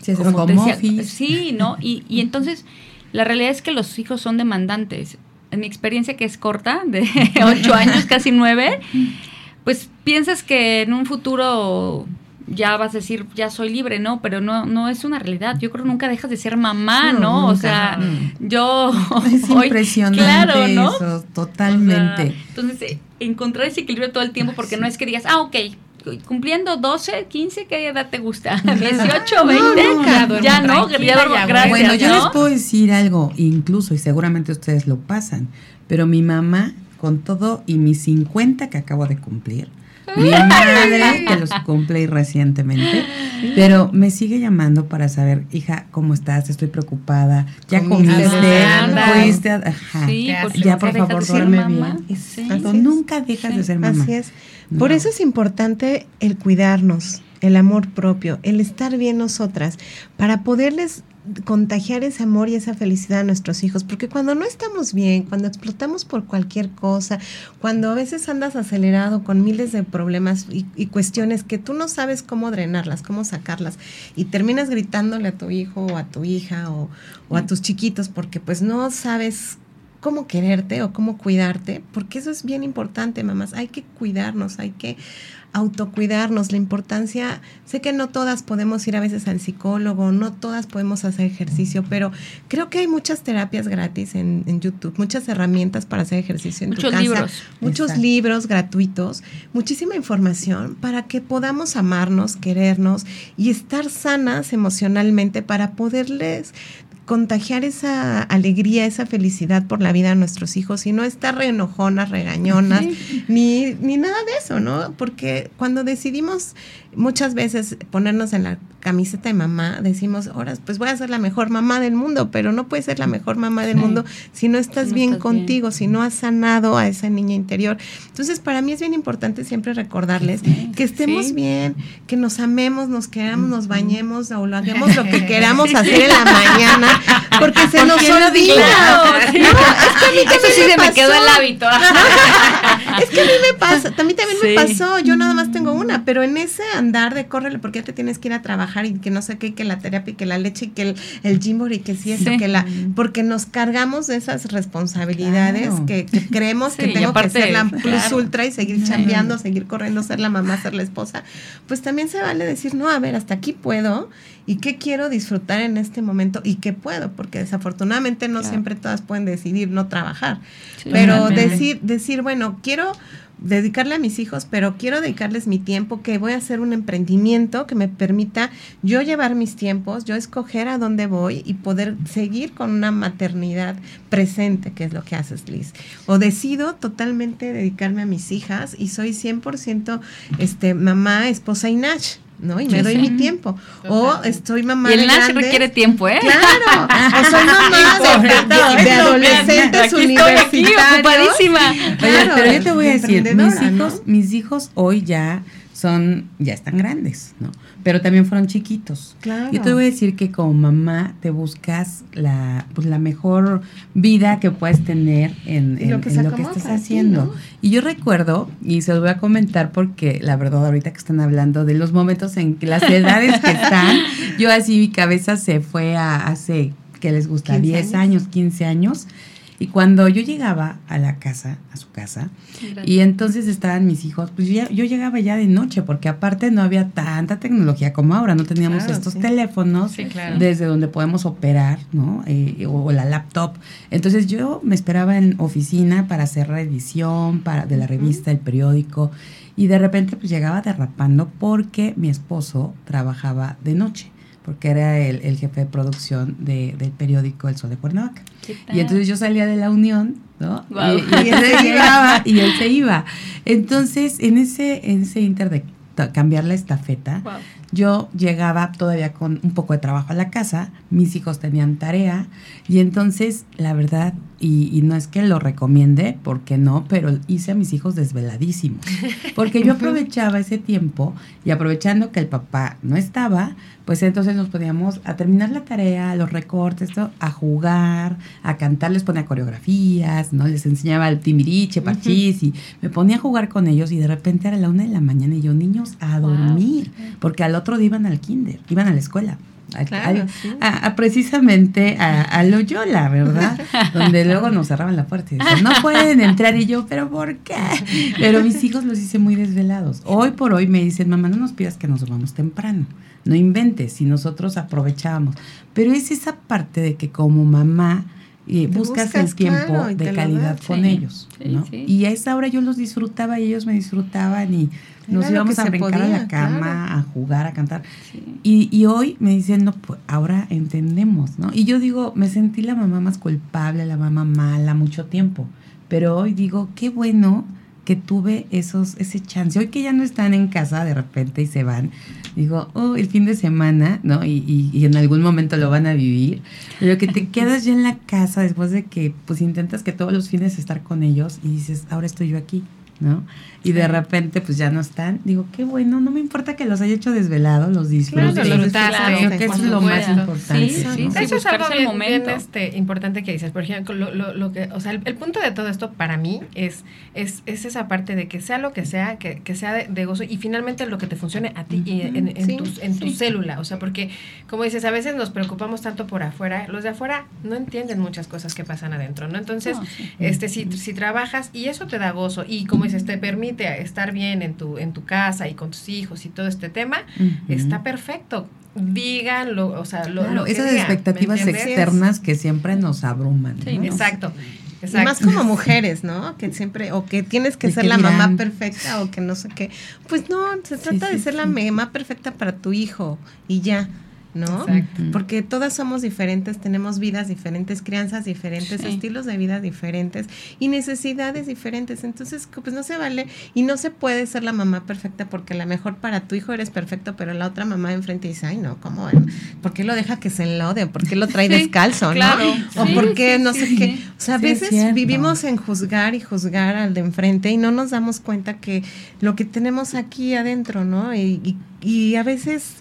Si es como decía, sí, ¿no? Y, y entonces, la realidad es que los hijos son demandantes. En mi experiencia, que es corta, de ocho años, casi nueve, pues piensas que en un futuro ya vas a decir, ya soy libre, ¿no? Pero no, no es una realidad. Yo creo que nunca dejas de ser mamá, ¿no? o sea, yo... Es impresionante claro, ¿no? eso, totalmente. entonces, eh, encontrar ese equilibrio todo el tiempo, porque no es que digas, ah, ok, cumpliendo 12, 15, ¿qué edad te gusta? 18, 20, ya no, gracias. Bueno, yo les puedo decir algo, incluso, y seguramente ustedes lo pasan, pero mi mamá, con todo y mis 50 que acabo de cumplir, mi madre, que los cumple recientemente, pero me sigue llamando para saber, hija, ¿cómo estás? Estoy preocupada. ¿Ya comiste? ¿Fuiste? Ajá. ya, por favor, duerme bien. nunca dejas de ser mamá. Así es. Por eso es importante el cuidarnos, el amor propio, el estar bien nosotras, para poderles contagiar ese amor y esa felicidad a nuestros hijos, porque cuando no estamos bien, cuando explotamos por cualquier cosa, cuando a veces andas acelerado con miles de problemas y, cuestiones que tú no sabes cómo drenarlas, cómo sacarlas, y terminas gritándole a tu hijo o a tu hija o, o a tus chiquitos porque pues no sabes cómo quererte o cómo cuidarte, porque eso es bien importante, mamás. Hay que cuidarnos, hay que autocuidarnos, la importancia, sé que no todas podemos ir a veces al psicólogo, no todas podemos hacer ejercicio, pero creo que hay muchas terapias gratis en, YouTube, muchas herramientas para hacer ejercicio en muchos tu casa, libros. muchos libros gratuitos, muchísima información para que podamos amarnos, querernos y estar sanas emocionalmente para poderles contagiar esa alegría, esa felicidad por la vida de nuestros hijos y no estar reenojonas, regañonas, ni, ni nada de eso, ¿no? Porque cuando decidimos muchas veces ponernos en la camiseta de mamá, decimos, ahora pues voy a ser la mejor mamá del mundo, pero no puedes ser la mejor mamá del mundo si no estás bien contigo, si no has sanado a esa niña interior. Entonces, para mí es bien importante siempre recordarles que estemos bien, que nos amemos, nos queramos, nos bañemos o lo hagamos lo que queramos hacer en la mañana, porque se nos olvida. No, es que a mí Eso sí se me quedó el hábito. es que a mí me pasa, mí también me pasó, yo nada más tengo una, pero en ese andar de córrele porque ya te tienes que ir a trabajar y que no sé qué, que la terapia y que la leche y que el, el y que sí eso, que la, porque nos cargamos de esas responsabilidades que, creemos que tengo que ser la plus ultra y seguir chambeando, seguir corriendo, ser la mamá, ser la esposa, pues también se vale decir, no, a ver, hasta aquí puedo y qué quiero disfrutar en este momento y qué puedo, porque desafortunadamente no siempre todas pueden decidir no trabajar, pero decir, decir, bueno, quiero dedicarle a mis hijos, pero quiero dedicarles mi tiempo, que voy a hacer un emprendimiento que me permita yo llevar mis tiempos, yo escoger a dónde voy y poder seguir con una maternidad presente, que es lo que haces, Liz. O decido totalmente dedicarme a mis hijas y soy 100% este, mamá, esposa y Nash. ¿No? Y me doy mi tiempo. O estoy mamá y el Nash requiere tiempo, ¿eh? Claro. o soy mamá de, adolescentes universitarios. ocupadísima. pero yo te voy a decir, mis hijos, mis hijos hoy ya son, ya están grandes, ¿no? pero también fueron chiquitos. Claro. Yo te voy a decir que como mamá te buscas la, pues, la mejor vida que puedes tener en, lo que, estás haciendo. Y yo recuerdo, y se los voy a comentar porque la verdad ahorita que están hablando de los momentos en que las edades que están, yo así mi cabeza se fue a hace, que les gusta? 10 años, 15 años. Y cuando yo llegaba a la casa, a su casa, y entonces estaban mis hijos, pues yo, yo, llegaba ya de noche, porque aparte no había tanta tecnología como ahora, no teníamos estos teléfonos desde donde podemos operar, ¿no? Eh, o, la laptop. Entonces yo me esperaba en oficina para hacer reedición para, de la revista, el periódico, y de repente pues llegaba derrapando porque mi esposo trabajaba de noche porque era el, jefe de producción de, del periódico El Sol de Cuernavaca. Y entonces yo salía de la unión, ¿no? Y, él se iba, y él se iba. Entonces, en ese, en ese inter de cambiar la estafeta, yo llegaba todavía con un poco de trabajo a la casa, mis hijos tenían tarea, y entonces, la verdad, y, no es que lo recomiende, porque no, pero hice a mis hijos desveladísimos. Porque yo aprovechaba ese tiempo y aprovechando que el papá no estaba, pues entonces nos poníamos a terminar la tarea, los recortes, a jugar, a cantar, les ponía coreografías, ¿no? Les enseñaba el timiriche, parchís, y me ponía a jugar con ellos y de repente era la una de la mañana y yo, niños, a dormir, porque al otro día iban al kinder, iban a la escuela a, precisamente a, Loyola, ¿verdad? Donde luego nos cerraban la puerta y decían, no pueden entrar. Y yo, ¿pero por qué? Pero mis hijos los hice muy desvelados. Hoy por hoy me dicen, mamá, no nos pidas que nos vamos temprano. No inventes, si nosotros aprovechábamos. Pero es esa parte de que como mamá y buscas, el tiempo de calidad con ellos. ¿no? Y a esa hora yo los disfrutaba y ellos me disfrutaban y nos íbamos a brincar a la cama, a jugar, a cantar. Y, y, hoy me dicen, no, pues ahora entendemos, ¿no? Y yo digo, me sentí la mamá más culpable, la mamá mala mucho tiempo. Pero hoy digo, qué bueno que tuve esos, ese chance. Hoy que ya no están en casa de repente y se van, digo, oh, el fin de semana, ¿no? Y, y, en algún momento lo van a vivir, pero que te quedas ya en la casa después de que pues intentas que todos los fines estar con ellos y dices, ahora estoy yo aquí. ¿no? Y de repente pues ya no están. Digo, qué bueno, no me importa que los haya hecho desvelado, los disfrutes. Claro, Creo que eso es lo más importante. Sí, sí, Eso es algo bien, bien este, importante que dices. Por ejemplo, lo, lo, lo que, o sea, el, el, punto de todo esto para mí es, es, es esa parte de que sea lo que sea, que, que sea de, de, gozo y finalmente lo que te funcione a ti y en, en, sí, tu, en tu célula. O sea, porque, como dices, a veces nos preocupamos tanto por afuera. Los de afuera no entienden muchas cosas que pasan adentro, ¿no? Entonces, no, este si, si trabajas y eso te da gozo y, como dices, te permite estar bien en tu, en tu casa y con tus hijos y todo este tema, uh -huh. está perfecto. Díganlo, o sea, lo, claro, lo que esas digan, expectativas externas que siempre nos abruman. Sí, ¿no? exacto. Exacto. Y más como mujeres, ¿no? Que siempre, o que tienes que ser la dirán? mamá perfecta, o que no sé qué. Pues no, se trata sí, de ser sí. la mamá perfecta para tu hijo y ya. ¿No? Exacto. Porque todas somos diferentes, tenemos vidas diferentes, crianzas diferentes, sí. estilos de vida diferentes y necesidades diferentes. Entonces, pues no se vale y no se puede ser la mamá perfecta porque a lo mejor para tu hijo eres perfecto, pero la otra mamá enfrente dice, ay, no, ¿cómo? ¿Por qué lo deja que se enlode? ¿Por qué lo trae sí, descalzo? Claro. ¿no? O por qué no sé qué. O sea, a veces vivimos en juzgar y juzgar al de enfrente y no nos damos cuenta que lo que tenemos aquí adentro, ¿no? y, y, y a veces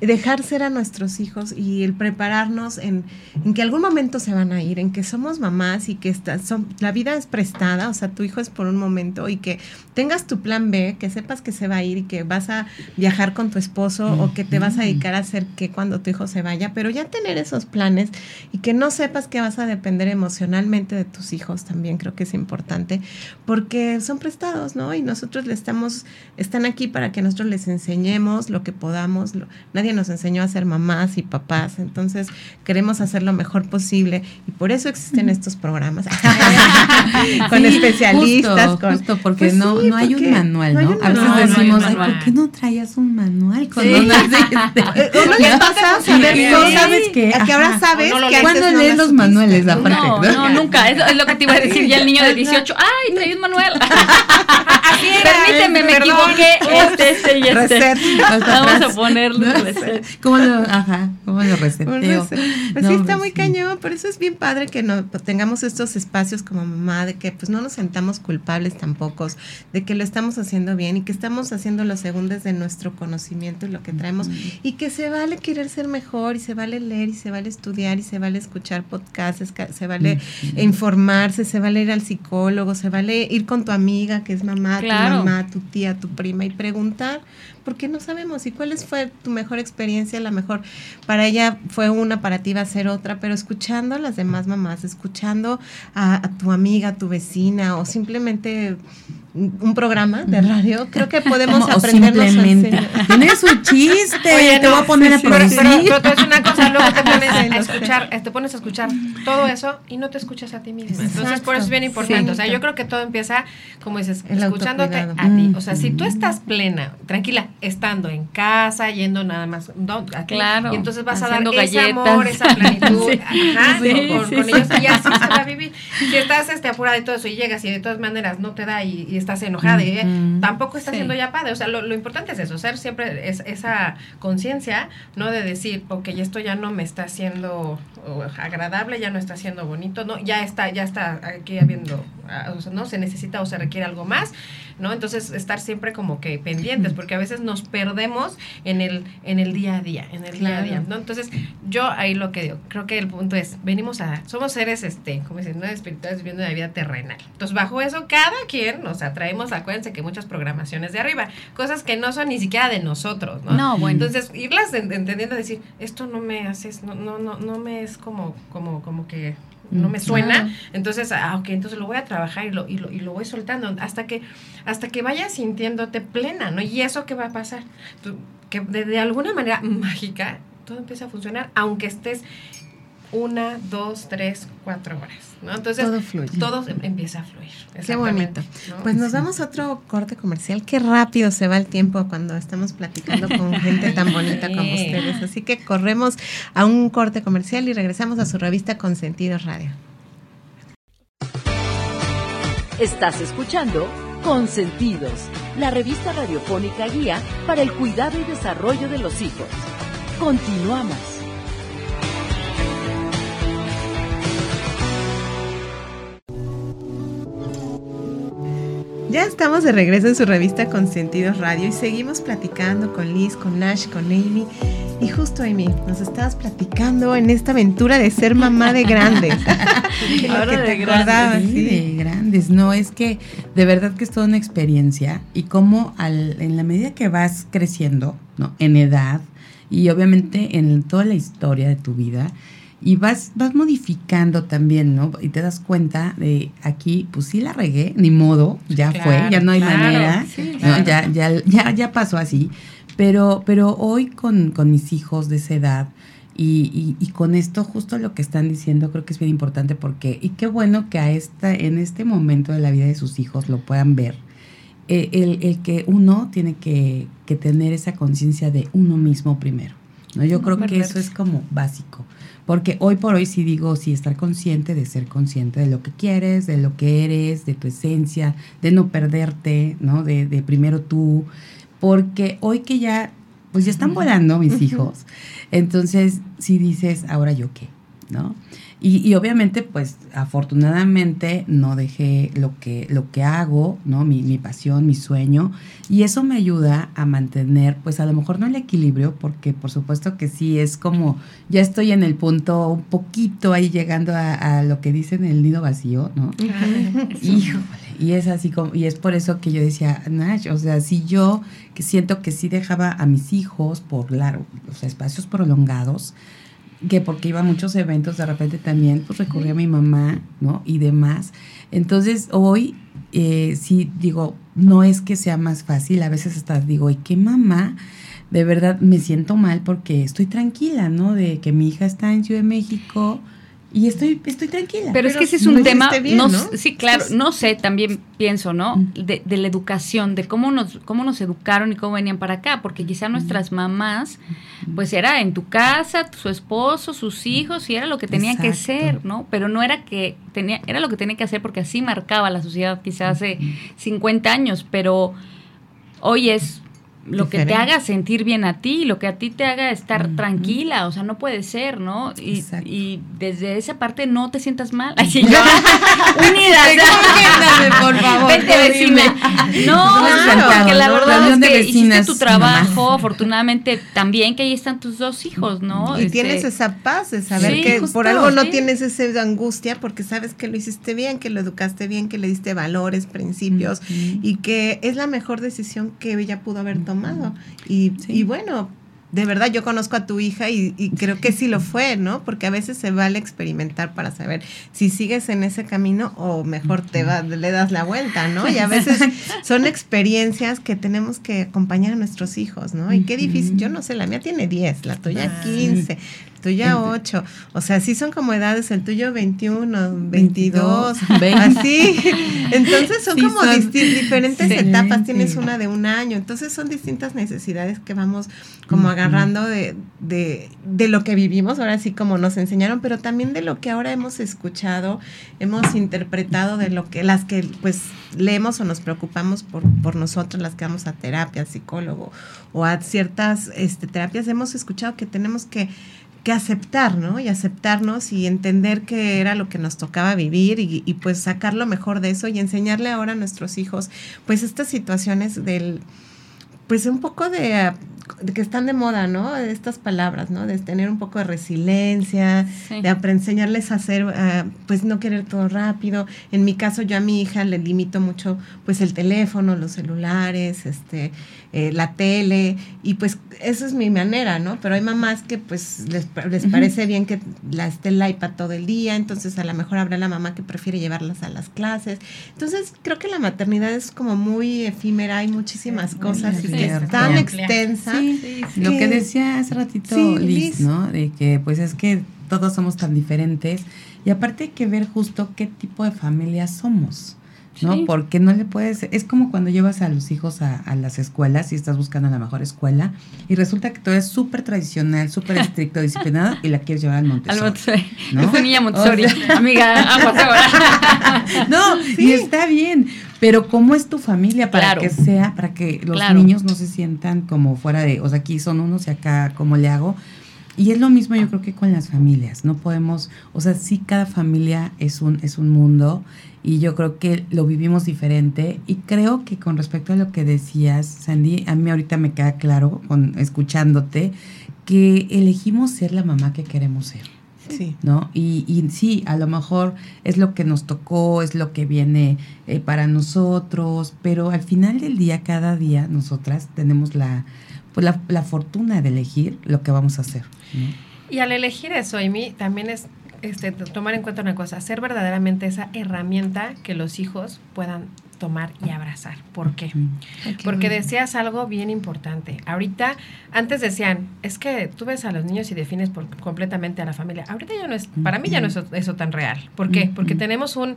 dejar ser a nuestros hijos y el prepararnos en, en, que algún momento se van a ir, en que somos mamás y que son, la vida es prestada, o sea, tu hijo es por un momento y que tengas tu plan B, que sepas que se va a ir y que vas a viajar con tu esposo o que te vas a dedicar a hacer que cuando tu hijo se vaya, pero ya tener esos planes y que no sepas que vas a depender emocionalmente de tus hijos también creo que es importante porque son prestados, ¿no? Y nosotros le estamos, están aquí para que nosotros les enseñemos lo que podamos, lo, nadie nos enseñó a ser mamás y papás, entonces queremos hacer lo mejor posible y por eso existen estos programas. Con sí, especialistas, justo, con justo porque pues no, sí, no hay un manual, ¿no? Un a veces no, decimos, no ¿por qué no traías un manual? Con sí. uno le pasa a saber, sabes que, que ahora sabes no, que cuando lees los manuales aparte. No, no, nunca, es, es lo que te iba a decir ya el niño de 18, ay, traí un manual. Permíteme, me equivoqué, este, este y este. Vamos a ponerlo. ¿Cómo lo, ajá, cómo lo reseteo? Pues no, sí, está muy sí. cañón, por eso es bien padre que no, pues, tengamos estos espacios como mamá, de que pues no nos sentamos culpables tampoco, de que lo estamos haciendo bien y que estamos haciéndolo según desde nuestro conocimiento y lo que traemos, y que se vale querer ser mejor, y se vale leer, y se vale estudiar, y se vale escuchar podcasts, se vale informarse, se vale ir al psicólogo, se vale ir con tu amiga que es mamá, claro. tu mamá, tu tía, tu prima, y preguntar, porque no sabemos. ¿Y cuál fue tu mejor experiencia? La mejor para ella fue una, para ti va a ser otra, pero escuchando a las demás mamás, escuchando a, a tu amiga, a tu vecina o simplemente un programa de radio, creo que podemos Como, aprendernos simplemente. Tiene su chiste, Oye, te no, voy a poner sí, a producir. Pero, pero, pero, es una cosa, luego te pones a escuchar, te pones a escuchar todo eso y no te escuchas a ti misma. Entonces, por eso es bien importante. Sí, o sea, yo creo que todo empieza, como dices, El escuchándote a ti. O sea, si tú estás plena, tranquila, estando en casa, yendo nada más no, aquí, claro, y entonces vas a dar galletas. ese amor, esa plenitud, sí, ajá, sí, con, con ellos. y así se va a vivir. Si estás este, apurada y todo eso y llegas y de todas maneras no te da y, y estás enojada, y, eh, tampoco está sí. siendo ya padre. O sea, lo, lo, importante es eso, ser siempre es, esa conciencia, ¿no? De decir, ok, esto ya no me está haciendo agradable, ya no está siendo bonito, ¿no? Ya está, ya está aquí habiendo, ah, o sea, ¿no? Se necesita o se requiere algo más, ¿no? Entonces, estar siempre como que pendientes, porque a veces nos perdemos en el, en el día a día, en el claro. día a día, ¿no? Entonces, yo ahí lo que digo, creo que el punto es, venimos a, somos seres, este, como dicen, no espirituales viviendo una vida terrenal. Entonces, bajo eso, cada quien, o sea, traemos, acuérdense que muchas programaciones de arriba, cosas que no son ni siquiera de nosotros, ¿no? No, bueno. Entonces, irlas entendiendo, decir, esto no me haces, no, no, no, no me es como, como, como que no me suena, entonces, ah, ok, entonces lo voy a trabajar y lo, y lo, y lo voy soltando hasta que, hasta que vayas sintiéndote plena, ¿no? Y eso qué va a pasar, Tú, que de, de, alguna manera mágica todo empieza a funcionar, aunque estés una, dos, tres, cuatro horas, ¿no? Entonces todo, fluye. todo em, empieza a fluir. Qué bonito. ¿no? Pues nos vamos a otro corte comercial. Qué rápido se va el tiempo cuando estamos platicando con gente tan bonita como ustedes. Así que corremos a un corte comercial y regresamos a su revista Consentidos Radio. Estás escuchando Consentidos, la revista radiofónica guía para el cuidado y desarrollo de los hijos. Continuamos. Ya estamos de regreso en su revista Consentidos Radio y seguimos platicando con Liz, con Nash, con Amy. Y justo Amy, nos estabas platicando en esta aventura de ser mamá de grandes. Ahora de grandes. Sí, de grandes. No, es que de verdad que es toda una experiencia y cómo al, en la medida que vas creciendo, ¿no? En edad y obviamente en toda la historia de tu vida, y vas, vas modificando también, ¿no? Y te das cuenta de aquí, pues sí la regué, ni modo, ya fue, ya no hay manera, ya, ya, ya, ya pasó así. Pero, pero hoy con, con mis hijos de esa edad, y, y, con esto, justo lo que están diciendo, creo que es bien importante porque, y qué bueno que a esta, en este momento de la vida de sus hijos lo puedan ver. Eh, el, el, que uno tiene que, que tener esa conciencia de uno mismo primero. ¿no? Yo creo que eso es como básico. Porque hoy por hoy sí digo, sí, estar consciente de ser consciente de lo que quieres, de lo que eres, de tu esencia, de no perderte, ¿no? De, de primero tú. Porque hoy que ya, pues ya están volando mis hijos, entonces si dices, ahora yo qué, ¿no? Y, obviamente, pues afortunadamente no dejé lo que, lo que hago, ¿no? Mi, mi, pasión, mi sueño. Y eso me ayuda a mantener, pues a lo mejor no el equilibrio, porque por supuesto que sí, es como, ya estoy en el punto un poquito ahí llegando a, lo que dicen el nido vacío, ¿no? Híjole. Y es así como, y es por eso que yo decía, Nash, o sea, si yo que siento que sí dejaba a mis hijos por largo, sea, espacios prolongados, que porque iba a muchos eventos, de repente también pues recurría a mi mamá, ¿no? Y demás. Entonces hoy eh, sí digo, no es que sea más fácil, a veces hasta digo, ¿y qué mamá? De verdad me siento mal porque estoy tranquila, ¿no? De que mi hija está en Ciudad de México, y estoy, estoy tranquila. Pero, es que ese es un tema, no, sí, claro, no sé, también pienso, ¿no? De, de, la educación, de cómo nos, cómo nos educaron y cómo venían para acá, porque quizá nuestras mamás, pues era en tu casa, su esposo, sus hijos, y era lo que tenía que ser, ¿no? Pero no era que tenía, era lo que tenía que hacer porque así marcaba la sociedad quizá hace 50 años, pero hoy es lo que te haga sentir bien a ti, lo que a ti te haga estar tranquila, o sea, no puede ser, ¿no? Y, y, desde esa parte no te sientas mal. Así yo, unida, por favor. Vente vecina. No, porque la verdad es que hiciste tu trabajo, afortunadamente también que ahí están tus dos hijos, ¿no? Y este, tienes esa paz de saber que por algo no tienes esa angustia porque sabes que lo hiciste bien, que lo educaste bien, que le diste valores, principios y que es la mejor decisión que ella pudo haber tomado y, y bueno, de verdad yo conozco a tu hija y, creo que sí lo fue, ¿no? Porque a veces se vale experimentar para saber si sigues en ese camino o mejor te va, le das la vuelta, ¿no? Y a veces son experiencias que tenemos que acompañar a nuestros hijos, ¿no? Y qué difícil, yo no sé, la mía tiene 10, la tuya 15, tuya 8. O sea, sí son como edades, el tuyo 21, 22, así. Entonces son como diferentes etapas. Tienes una de un año. Entonces son distintas necesidades que vamos como agarrando de, de, de, lo que vivimos, ahora sí como nos enseñaron, pero también de lo que ahora hemos escuchado, hemos interpretado de lo que las que pues leemos o nos preocupamos por, por nosotros, las que vamos a terapia, psicólogo o a ciertas este, terapias, hemos escuchado que tenemos que que aceptar, ¿no? Y aceptarnos y entender que era lo que nos tocaba vivir y, y, pues sacar lo mejor de eso y enseñarle ahora a nuestros hijos, pues estas situaciones del, pues un poco de que están de moda, ¿no? Estas palabras, ¿no? De tener un poco de resiliencia, de enseñarles a hacer, uh, pues no querer todo rápido. En mi caso, yo a mi hija le limito mucho, pues el teléfono, los celulares, este, eh, la tele, y pues eso es mi manera, ¿no? Pero hay mamás que pues les, les parece bien que la esté el iPad todo el día, entonces a lo mejor habrá la mamá que prefiere llevarlas a las clases. Entonces creo que la maternidad es como muy efímera, hay muchísimas cosas y que es tan extensa lo que decía hace ratito Liz, ¿no? De que pues es que todos somos tan diferentes y aparte hay que ver justo qué tipo de familia somos. ¿No? Porque no le puedes, es como cuando llevas a los hijos a, las escuelas y estás buscando la mejor escuela y resulta que tú eres súper tradicional, súper estricto, disciplinado y la quieres llevar al Montessori. Al Montessori. ¿no? Fue niña Montessori, amiga, No, y está bien, pero ¿cómo es tu familia para que sea, para que los niños no se sientan como fuera de, o sea, aquí son unos y acá, ¿cómo le hago? Y es lo mismo yo creo que con las familias, no podemos, o sea, sí cada familia es un, es un mundo y yo creo que lo vivimos diferente y creo que con respecto a lo que decías, Sandy, a mí ahorita me queda claro con escuchándote que elegimos ser la mamá que queremos ser. Sí. ¿No? Y, y, sí, a lo mejor es lo que nos tocó, es lo que viene eh, para nosotros, pero al final del día, cada día, nosotras tenemos la, pues la, la fortuna de elegir lo que vamos a hacer. Y al elegir eso, Amy, también es este, tomar en cuenta una cosa, ser verdaderamente esa herramienta que los hijos puedan tomar y abrazar. ¿Por qué? Porque decías algo bien importante. Ahorita, antes decían, es que tú ves a los niños y defines por, completamente a la familia. Ahorita ya no es, para mí ya no es eso tan real. ¿Por qué? Porque tenemos un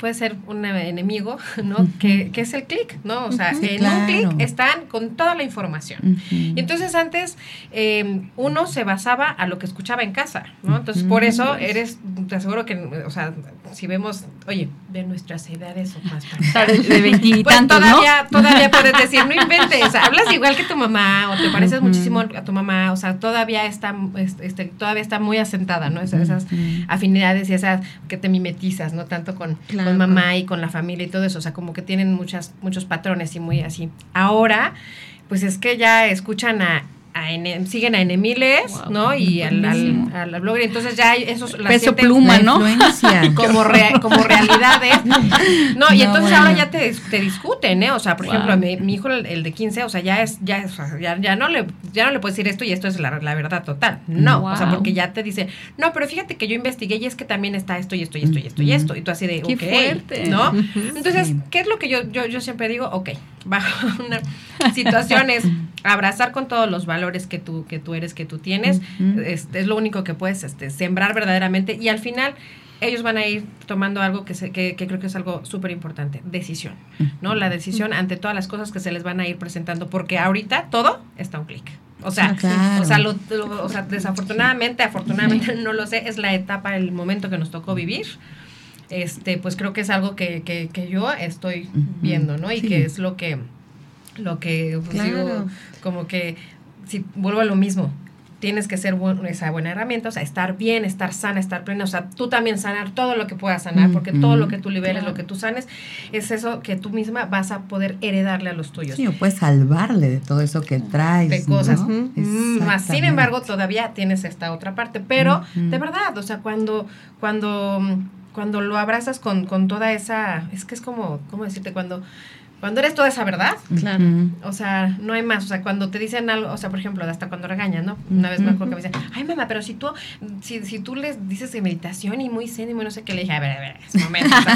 puede ser un enemigo, ¿no? que, que, es el clic, ¿no? O sea, en un clic están con toda la información. Y entonces antes eh, uno se basaba a lo que escuchaba en casa, ¿no? Entonces por eso eres, te aseguro que, o sea, si vemos, oye, de nuestras edades o más de veintitantos, pues todavía, todavía puedes decir, no inventes, hablas igual que tu mamá o te pareces muchísimo a tu mamá, o sea, todavía está, este, todavía está muy asentada, ¿no? Esas, esas afinidades y esas que te mimetizas, ¿no? Tanto con con mamá y con la familia y todo eso, o sea, como que tienen muchas, muchos patrones y muy así. Ahora, pues es que ya escuchan a siguen a Enemiles, ¿no? Y al, al, al, blogger. Entonces ya esos las Peso pluma, ¿no? como, como realidades. No, y entonces ahora ya te, te, discuten, ¿eh? O sea, por ejemplo, mi, mi, hijo, el, de 15, o sea, ya es, ya, es, ya, ya, no le, ya no le puedes decir esto y esto es la, la verdad total. No, o sea, porque ya te dice, no, pero fíjate que yo investigué y es que también está esto y esto y esto y esto y esto. Y tú así de, Qué fuerte. ¿no? Entonces, ¿qué es lo que yo, yo, yo siempre digo? Ok, bajo una situación es abrazar con todos los valores que tú, que tú eres, que tú tienes. es, lo único que puedes este, sembrar verdaderamente. Y al final ellos van a ir tomando algo que, se, que, creo que es algo súper importante, decisión, ¿no? La decisión ante todas las cosas que se les van a ir presentando, porque ahorita todo está un clic. O sea, o, sea o sea, desafortunadamente, afortunadamente, no lo sé, es la etapa, el momento que nos tocó vivir. Este, pues creo que es algo que, que, que yo estoy viendo, ¿no? Y que es lo que, lo que pues, digo, como que si vuelvo a lo mismo, tienes que ser esa buena herramienta, o sea, estar bien, estar sana, estar plena, o sea, tú también sanar todo lo que puedas sanar, porque todo lo que tú liberes, lo que tú sanes, es eso que tú misma vas a poder heredarle a los tuyos. Sí, o puedes salvarle de todo eso que traes. De cosas. Más, sin embargo, todavía tienes esta otra parte, pero de verdad, o sea, cuando, cuando, cuando lo abrazas con, con toda esa, es que es como, ¿cómo decirte? Cuando cuando eres toda esa verdad, claro. o sea, no hay más. O sea, cuando te dicen algo, o sea, por ejemplo, hasta cuando regañan, ¿no? Una vez me acuerdo que me dicen, ay, mamá, pero si tú, si, si tú les dices de meditación y muy zen y muy no sé qué, le dije, a ver, a ver, es momento. O sea,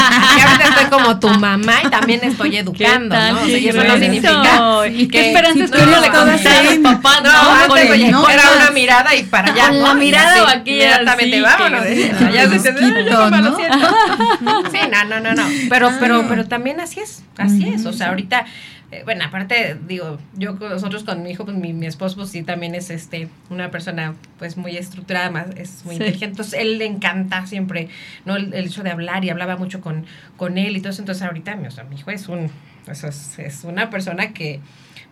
ahorita estoy como tu mamá y también estoy educando, ¿no? O sea, y eso no significa. ¿Y qué esperanzas tú no le contaste a los papás? No, antes, oye, no, era una mirada y para allá. La mirada o aquí. Inmediatamente, vámonos. Ya se ¿no? Sí, no, no, no, no. Pero, pero, pero también así es, así es. O sea, ahorita, eh, bueno, aparte, digo, yo nosotros con mi hijo, pues mi, mi, esposo, pues sí, también es este una persona, pues muy estructurada, más, es muy inteligente. Entonces, él le encanta siempre, ¿no? El, hecho de hablar y hablaba mucho con, con él y todo eso. Entonces, ahorita, mi, o sea, mi hijo es un, pues, es, es una persona que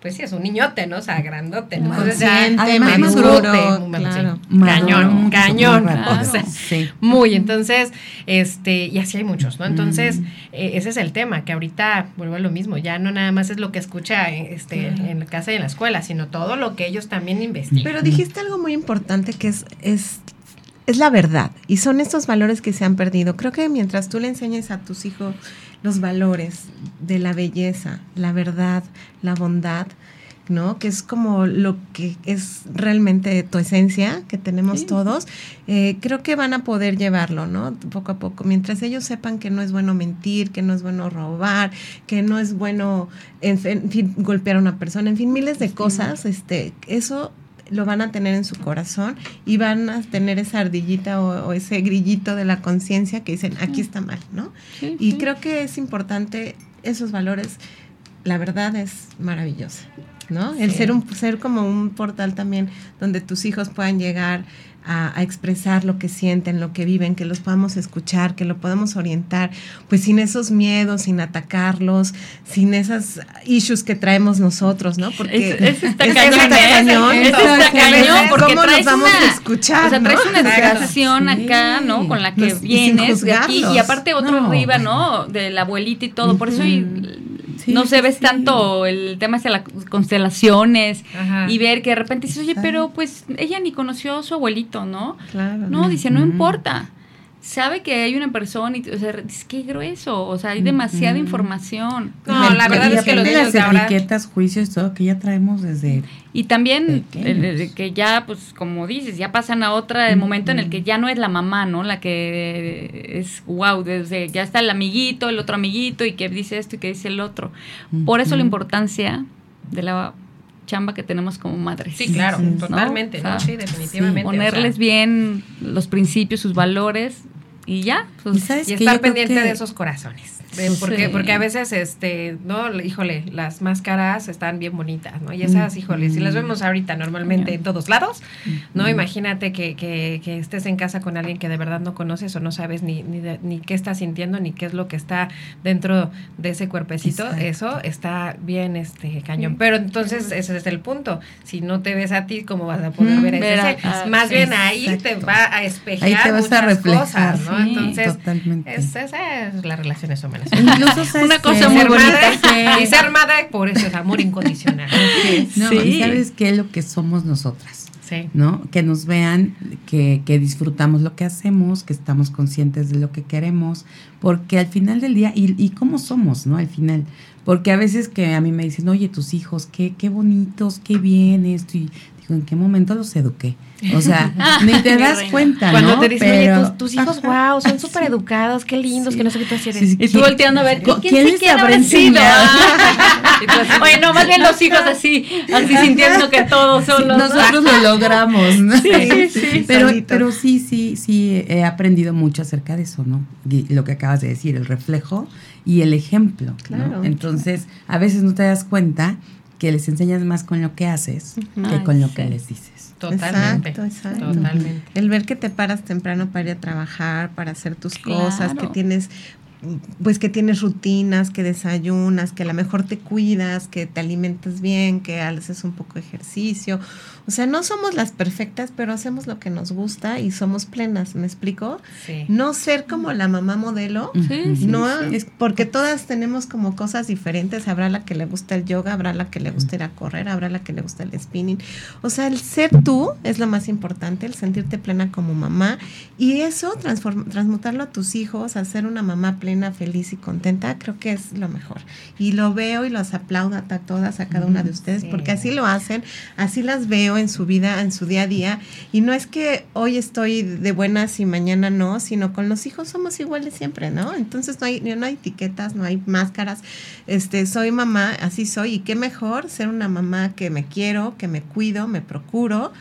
pues sí, es un niñote, ¿no? O sea, grandote. ¿no? Entonces ya además claro. cañón, cañón. o sea, sí. Muy, entonces, este, y así hay muchos, ¿no? Entonces, mm. eh, ese es el tema, que ahorita vuelvo a lo mismo, ya no nada más es lo que escucha este, en la casa y en la escuela, sino todo lo que ellos también investigan. Pero dijiste algo muy importante que es, es es la verdad y son estos valores que se han perdido. Creo que mientras tú le enseñes a tus hijos los valores de la belleza, la verdad, la bondad, ¿no? Que es como lo que es realmente tu esencia que tenemos todos. Eh, creo que van a poder llevarlo, ¿no? Poco a poco. Mientras ellos sepan que no es bueno mentir, que no es bueno robar, que no es bueno, en, fin, golpear a una persona, en fin, miles de cosas. Este, eso lo van a tener en su corazón y van a tener esa ardillita o, ese grillito de la conciencia que dicen, aquí está mal, ¿no? y creo que es importante esos valores la verdad es maravillosa, ¿no? El ser un ser como un portal también donde tus hijos puedan llegar a, expresar lo que sienten, lo que viven, que los podamos escuchar, que lo podamos orientar, pues sin esos miedos, sin atacarlos, sin esas issues que traemos nosotros, ¿no? Porque es, está cañón, es está cañón, porque ¿cómo nos vamos a escuchar? O sea, traes una educación acá, ¿no? Con la que vienes de aquí y aparte otro arriba, ¿no? De la abuelita y todo, por eso no se ves tanto el tema de las constelaciones y ver que de repente dices, oye, pero pues ella ni conoció a su abuelito, ¿no? Claro. No, dice, no importa sabe que hay una persona y o sea, es que grueso, o sea, hay demasiada información. No, la verdad es que los las etiquetas, juicios, todo que ya traemos desde y también que ya pues como dices, ya pasan a otra el momento en el que ya no es la mamá, ¿no? La que es wow, desde ya está el amiguito, el otro amiguito y que dice esto y que dice el otro. Por eso la importancia de la chamba que tenemos como madres. Sí, claro, totalmente, sí, definitivamente. ponerles bien los principios, sus valores y ya. Pues, y, estar pendiente de esos corazones. Porque, porque a veces, este, no, híjole, las máscaras están bien bonitas, ¿no? Y esas, híjole, si las vemos ahorita normalmente en todos lados, ¿no? Imagínate que, que, que, estés en casa con alguien que de verdad no conoces o no sabes ni, ni, ni qué está sintiendo, ni qué es lo que está dentro de ese cuerpecito. Eso está bien, este, cañón. Pero entonces, ese es el punto. Si no te ves a ti, ¿cómo vas a poder ver a ese? Más bien ahí te va a espejar muchas cosas, ¿no? Entonces, esa es las relaciones humanas. Incluso una cosa muy bonita. Y ser madre, por eso es amor incondicional. no, y sabes qué es lo que somos nosotras. Sí. ¿no? Que nos vean, que, que, disfrutamos lo que hacemos, que estamos conscientes de lo que queremos, porque al final del día, y, y cómo somos, ¿no? Al final, porque a veces que a mí me dicen, oye, tus hijos, qué, qué bonitos, qué bien esto, y digo, ¿en qué momento los eduqué? O sea, ni te das cuenta, Cuando te dicen, oye, tus, hijos, wow, son súper educados, qué lindos, que no sé qué tú hacías. y tú volteando a ver, ¿quién, ¿quién, ¿quién habrá sido? oye, no, más bien los hijos así, así sintiendo que todos son los... Nosotros lo logramos, ¿no? Sí, sí, pero, pero sí, sí, sí, he aprendido mucho acerca de eso, ¿no? lo que acabas de decir, el reflejo y el ejemplo, ¿no? Entonces, a veces no te das cuenta que les enseñas más con lo que haces que con lo que les dices. Totalmente. Exacto, exacto. Totalmente. El ver que te paras temprano para ir a trabajar, para hacer tus cosas, que tienes pues que tienes rutinas, que desayunas, que a lo mejor te cuidas, que te alimentas bien, que haces un poco de ejercicio. O sea, no somos las perfectas, pero hacemos lo que nos gusta y somos plenas, ¿me explico? Sí. No ser como la mamá modelo, sí, no es porque todas tenemos como cosas diferentes, habrá la que le gusta el yoga, habrá la que le gusta ir a correr, habrá la que le gusta el spinning. O sea, el ser tú es lo más importante, el sentirte plena como mamá y eso transmutarlo a tus hijos, hacer una mamá plena, feliz y contenta, creo que es lo mejor. Y lo veo y los aplaudo a todas, a cada una de ustedes, porque así lo hacen, así las veo en su vida, en su día a día. Y no es que hoy estoy de buenas y mañana no, sino con los hijos somos iguales siempre, ¿no? Entonces no hay, no hay etiquetas, no hay máscaras. Este, soy mamá, así soy. Y qué mejor ser una mamá que me quiero, que me cuido, me procuro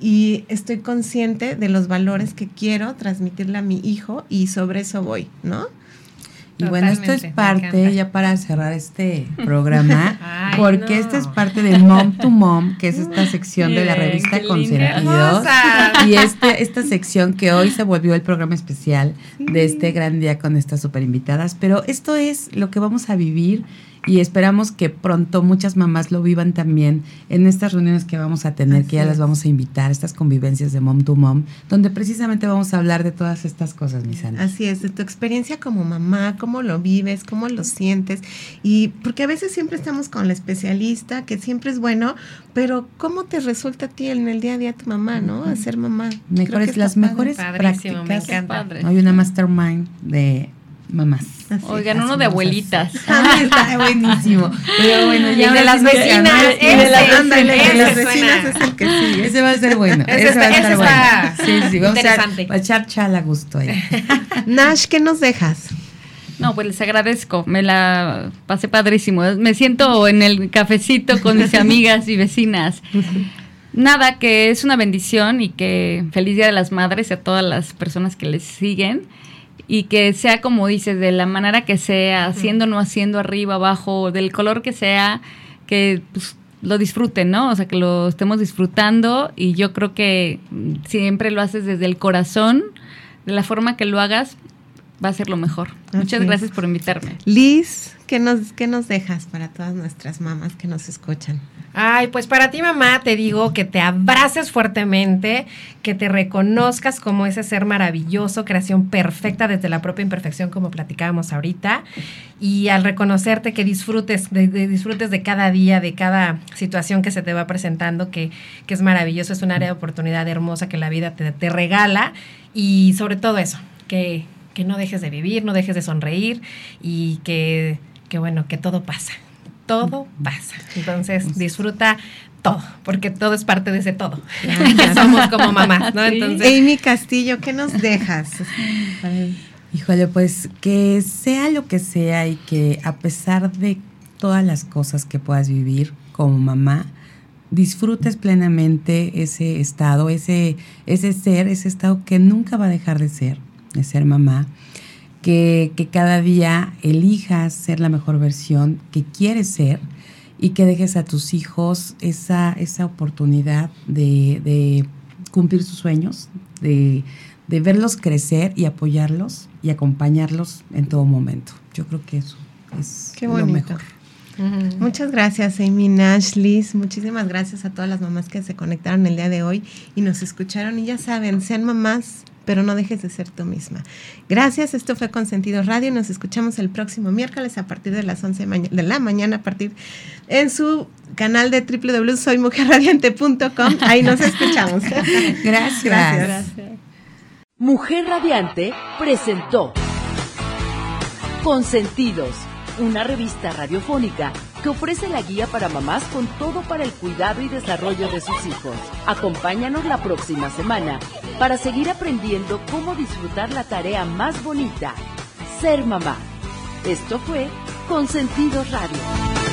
y estoy consciente de los valores que quiero transmitirle a mi hijo y sobre eso voy, ¿no? Y bueno, esto es parte, ya para cerrar este programa, porque esto es parte de Mom to Mom, que es esta sección de la revista Consentidos. Y este, esta sección que hoy se volvió el programa especial de este gran día con estas super invitadas. Pero esto es lo que vamos a vivir y esperamos que pronto muchas mamás lo vivan también en estas reuniones que vamos a tener, que ya las vamos a invitar, estas convivencias de mom to mom, donde precisamente vamos a hablar de todas estas cosas, mis Así es, de tu experiencia como mamá, cómo lo vives, cómo lo sientes, y porque a veces siempre estamos con la especialista, que siempre es bueno, pero ¿cómo te resulta a ti en el día a día tu mamá, no? A ser mamá. Mejores, las mejores prácticas. Me encanta. Hay una mastermind de mamás. Oigan, uno de abuelitas. Ah, está buenísimo. Pero bueno, ya y de las vecinas. Y de las, vecinas es el que sigue. Ese va a ser bueno. Ese, va a estar bueno. Sí, sí, vamos interesante. a, echar chala a gusto ahí. Nash, ¿qué nos dejas? No, pues les agradezco, me la pasé padrísimo. Me siento en el cafecito con mis amigas y vecinas. Nada, que es una bendición y que feliz Día de las Madres a todas las personas que les siguen y que sea como dices, de la manera que sea, haciendo, no haciendo, arriba, abajo, del color que sea, que pues, lo disfruten, ¿no? O sea, que lo estemos disfrutando y yo creo que siempre lo haces desde el corazón, de la forma que lo hagas, va a ser lo mejor. Muchas gracias por invitarme. Liz, ¿qué nos, ¿qué nos dejas para todas nuestras mamás que nos escuchan? Ay, pues para ti mamá te digo que te abraces fuertemente, que te reconozcas como ese ser maravilloso, creación perfecta desde la propia imperfección como platicábamos ahorita, y al reconocerte que disfrutes de, disfrutes de cada día, de cada situación que se te va presentando, que, que, es maravilloso, es un área de oportunidad hermosa que la vida te, te regala, y sobre todo eso, que, que no dejes de vivir, no dejes de sonreír y que, que bueno, que todo pasa todo pasa. Entonces, disfruta todo, porque todo es parte de ese todo. que somos como mamás, ¿no? Entonces, Amy Castillo, ¿qué nos dejas? Híjole, pues que sea lo que sea y que a pesar de todas las cosas que puedas vivir como mamá, disfrutes plenamente ese estado, ese, ese ser, ese estado que nunca va a dejar de ser, de ser mamá que, cada día elijas ser la mejor versión que quieres ser y que dejes a tus hijos esa, esa oportunidad de, cumplir sus sueños, de, verlos crecer y apoyarlos y acompañarlos en todo momento. Yo creo que eso es lo mejor. Muchas gracias, Amy Nash, Liz. Muchísimas gracias a todas las mamás que se conectaron el día de hoy y nos escucharon. Y ya saben, sean mamás pero no dejes de ser tú misma. Gracias, esto fue Consentido Radio. Nos escuchamos el próximo miércoles a partir de las 11 de la mañana, a partir en su canal de www.soymujerradiante.com. Ahí nos escuchamos. Gracias. Gracias. Mujer Radiante presentó Consentidos, una revista radiofónica que ofrece la guía para mamás con todo para el cuidado y desarrollo de sus hijos. Acompáñanos la próxima semana para seguir aprendiendo cómo disfrutar la tarea más bonita, ser mamá. Esto fue Consentidos Radio.